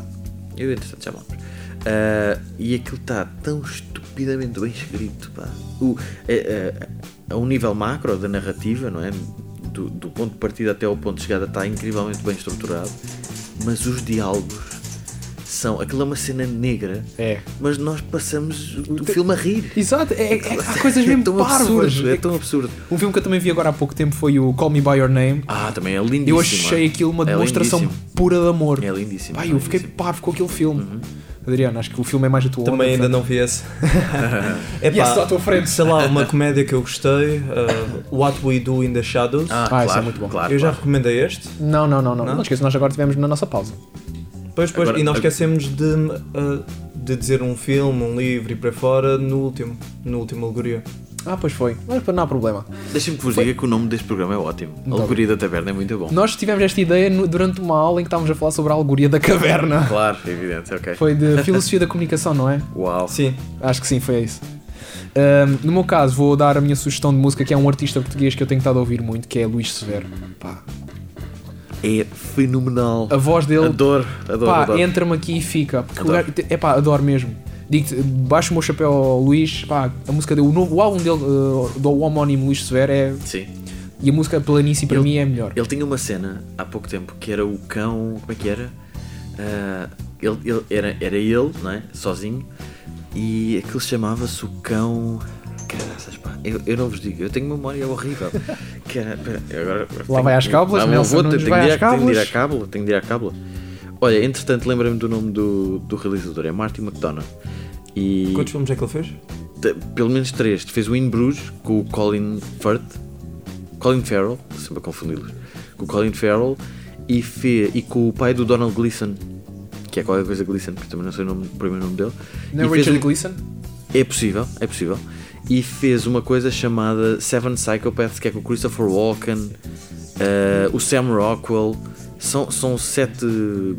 Eu, entretanto, já me lembro. Ah, e aquilo está tão estupidamente bem escrito, pá. O, é, é, a um nível macro da narrativa, não é? Do, do ponto de partida até ao ponto de chegada está incrivelmente bem estruturado, mas os diálogos são. Aquilo é uma cena negra, É. mas nós passamos o, o filme a rir. Exato, é, é- há coisas mesmo é tão parvas. absurdo, é tão absurdo. Um filme que eu também vi agora há pouco tempo foi o Call Me By Your Name. Ah, também é lindíssimo. Eu achei aquilo uma É demonstração pura de amor. É lindíssimo. Pai, é eu fiquei lindíssimo. parvo com aquele filme. Adriano, acho que o filme é mais a tua Também onda, ainda não vi esse. É esse à tua frente. Sei lá, uma comédia que eu gostei, ah, What We Do in the Shadows. Ah, Ah, claro, isso é muito bom. Claro, eu já claro. recomendei este. Não, não, não, não. Não, Não? esqueça, nós agora tivemos na nossa pausa. Pois, pois, Agora- e não esquecemos de, ah, de dizer um filme, um livro e para fora no último, no último Alegoria. Ah, pois foi. Mas não há problema. Deixem-me que vos diga que o nome deste programa é ótimo. A Alegoria da Taberna é muito bom. Nós tivemos esta ideia no- durante uma aula em que estávamos a falar sobre a alegoria da caverna. Claro, evidente, ok. Foi de filosofia da comunicação, não é? Uau. Sim, Acho que sim, foi isso. Ahm, no meu caso, vou dar a minha sugestão de música, que é um artista português que eu tenho estado a ouvir muito, que é Luís Severo. Pá, É fenomenal. a voz dele, Adoro, adoro, pá, adoro. entra-me aqui e fica. Porque Adoro. é pá, adoro mesmo. Digo-te, baixo o meu chapéu ao Luís, pá, a música dele, o, novo, o álbum dele, uh, do homónimo Luís Severo, é, Sim. e a música Planície para Ele- mim é melhor. Ele tinha uma cena há pouco tempo que era o cão. Como é que era? Ah, ele, ele- era, era ele, não é? Sozinho. E aquilo chamava-se o cão. Caraças, pá. Eu, eu não vos digo, eu tenho memória horrível. Pera, agora, tenho- vai às cábulas, Lá Nelson vou, tenho, vai de ir, tenho de ir à cábula, tenho de ir à cábula. Olha, entretanto, lembrei-me do nome do, do realizador, é Martin McDonough. E quantos filmes é que ele fez? Pelo menos três. Fez o In Bruges com o Colin Firth, Colin Farrell, sempre a confundi-los, com o Colin Farrell e, fe, e com o pai do Donald Gleason, que é qualquer coisa Gleason, porque também não sei o, nome, o primeiro nome dele. Não é Richard um- Gleason? É possível, é possível. E fez uma coisa chamada Seven Psychopaths, que é com o Christopher Walken, eh, o Sam Rockwell. São, são sete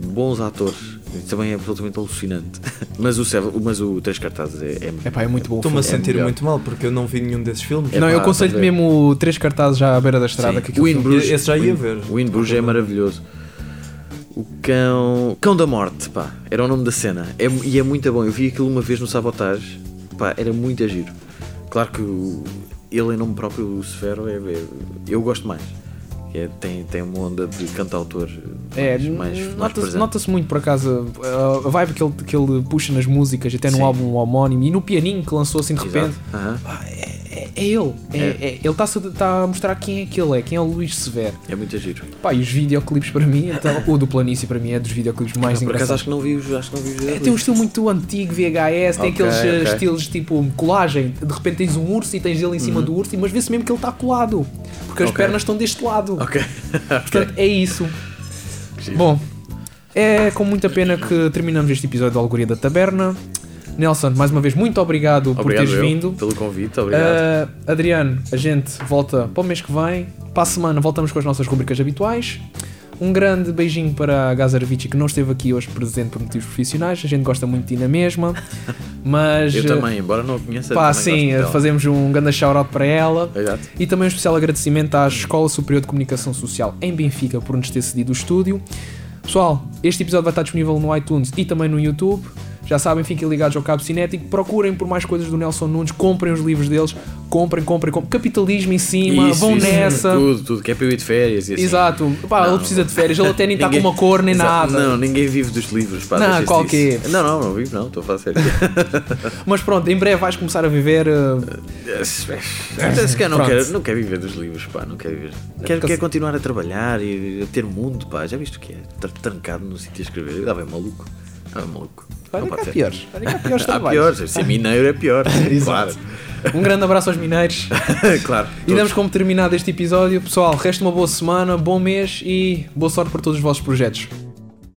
bons atores. Isso também é absolutamente alucinante. mas o, Seven, mas o Três Cartazes é, é É pá, é muito bom. o Estou-me a sentir melhor. muito mal porque eu não vi nenhum desses filmes. É não, eu pá, aconselho estás a ver. mesmo três cartazes já à beira da estrada. Sim. Que o In Bruges, Esse já ia o ver. O In Bruges é maravilhoso. O cão. Cão da Morte, pá. Era o nome da cena. É, e é muito bom. Eu vi aquilo uma vez no Sabotage. Pá, era muito a giro. Claro que ele em nome próprio, o Severo, é, é- eu gosto mais. É, tem, tem uma onda de cantautor É, mais, mais, nota-se nota-se muito por acaso a vibe que ele, que ele puxa nas músicas, até no Sim. álbum homónimo e no pianinho que lançou assim de Exato. repente. Pá, é, é- é ele, é, é- ele está tá a mostrar quem é que ele é, quem é o Luís Severo. É muito giro. Pá, e os videoclipes para mim, então, o do Planície para mim é dos videoclipes mais Por acaso engraçados. acho que não vi os. Acho que não vi os É, tem um estilo muito antigo, VHS, tem aqueles eh, ok. estilos tipo colagem. De repente tens um urso e tens ele em cima do urso, mas vê-se mesmo que ele está colado. Porque as Uhum. Pernas estão deste lado. Ok. Portanto, é isso. Bom, é com muita pena que terminamos este episódio da Alegoria da Taberna. Nelson, mais uma vez, muito obrigado, por Obrigado teres eu vindo. pelo convite. Obrigado. Uh, Adriano, a gente volta para o mês que vem. Para a semana voltamos com as nossas rubricas habituais. Um grande beijinho para a Gaza Arvici, que não esteve aqui hoje presente por motivos profissionais. A gente gosta muito de ti na mesma. Mas. eu uh, também, embora não a conheça. Pá, sim, fazemos um grande shout-out para ela. Exato. E também um especial agradecimento à Escola Superior de Comunicação Social em Benfica por nos ter cedido o estúdio. Pessoal, este episódio vai estar disponível no iTunes e também no YouTube. Já sabem, fiquem ligados ao Cabo Cinético. Procurem por mais coisas do Nelson Nunes. Comprem os livros deles. Comprem, comprem, comprem. Capitalismo em cima. Isso, vão isso, nessa. Tudo, tudo. Que é para eu ir de férias e assim. Exato. Pá, ele Não. precisa de férias. Ele até nem está com uma cor nem nada. Não, ninguém vive dos livros. Pá, Não, qual que é? Não, não, não vivo, não. Estou a falar sério. Mas pronto, em breve vais começar a viver. uh, se calhar não quero, não quero viver dos livros, pá, não quero viver. Quero, porque- quero continuar a trabalhar e a ter mundo, pá. Já viste o que é? Trancado no sítio a escrever. Eu dava maluco. Dava maluco. Olha Não que há piores. Olha que há piores Há piores. Ser mineiro é pior. claro. Um grande abraço aos mineiros. claro. E damos como terminado este episódio. Pessoal, resta uma boa semana, bom mês e boa sorte para todos os vossos projetos.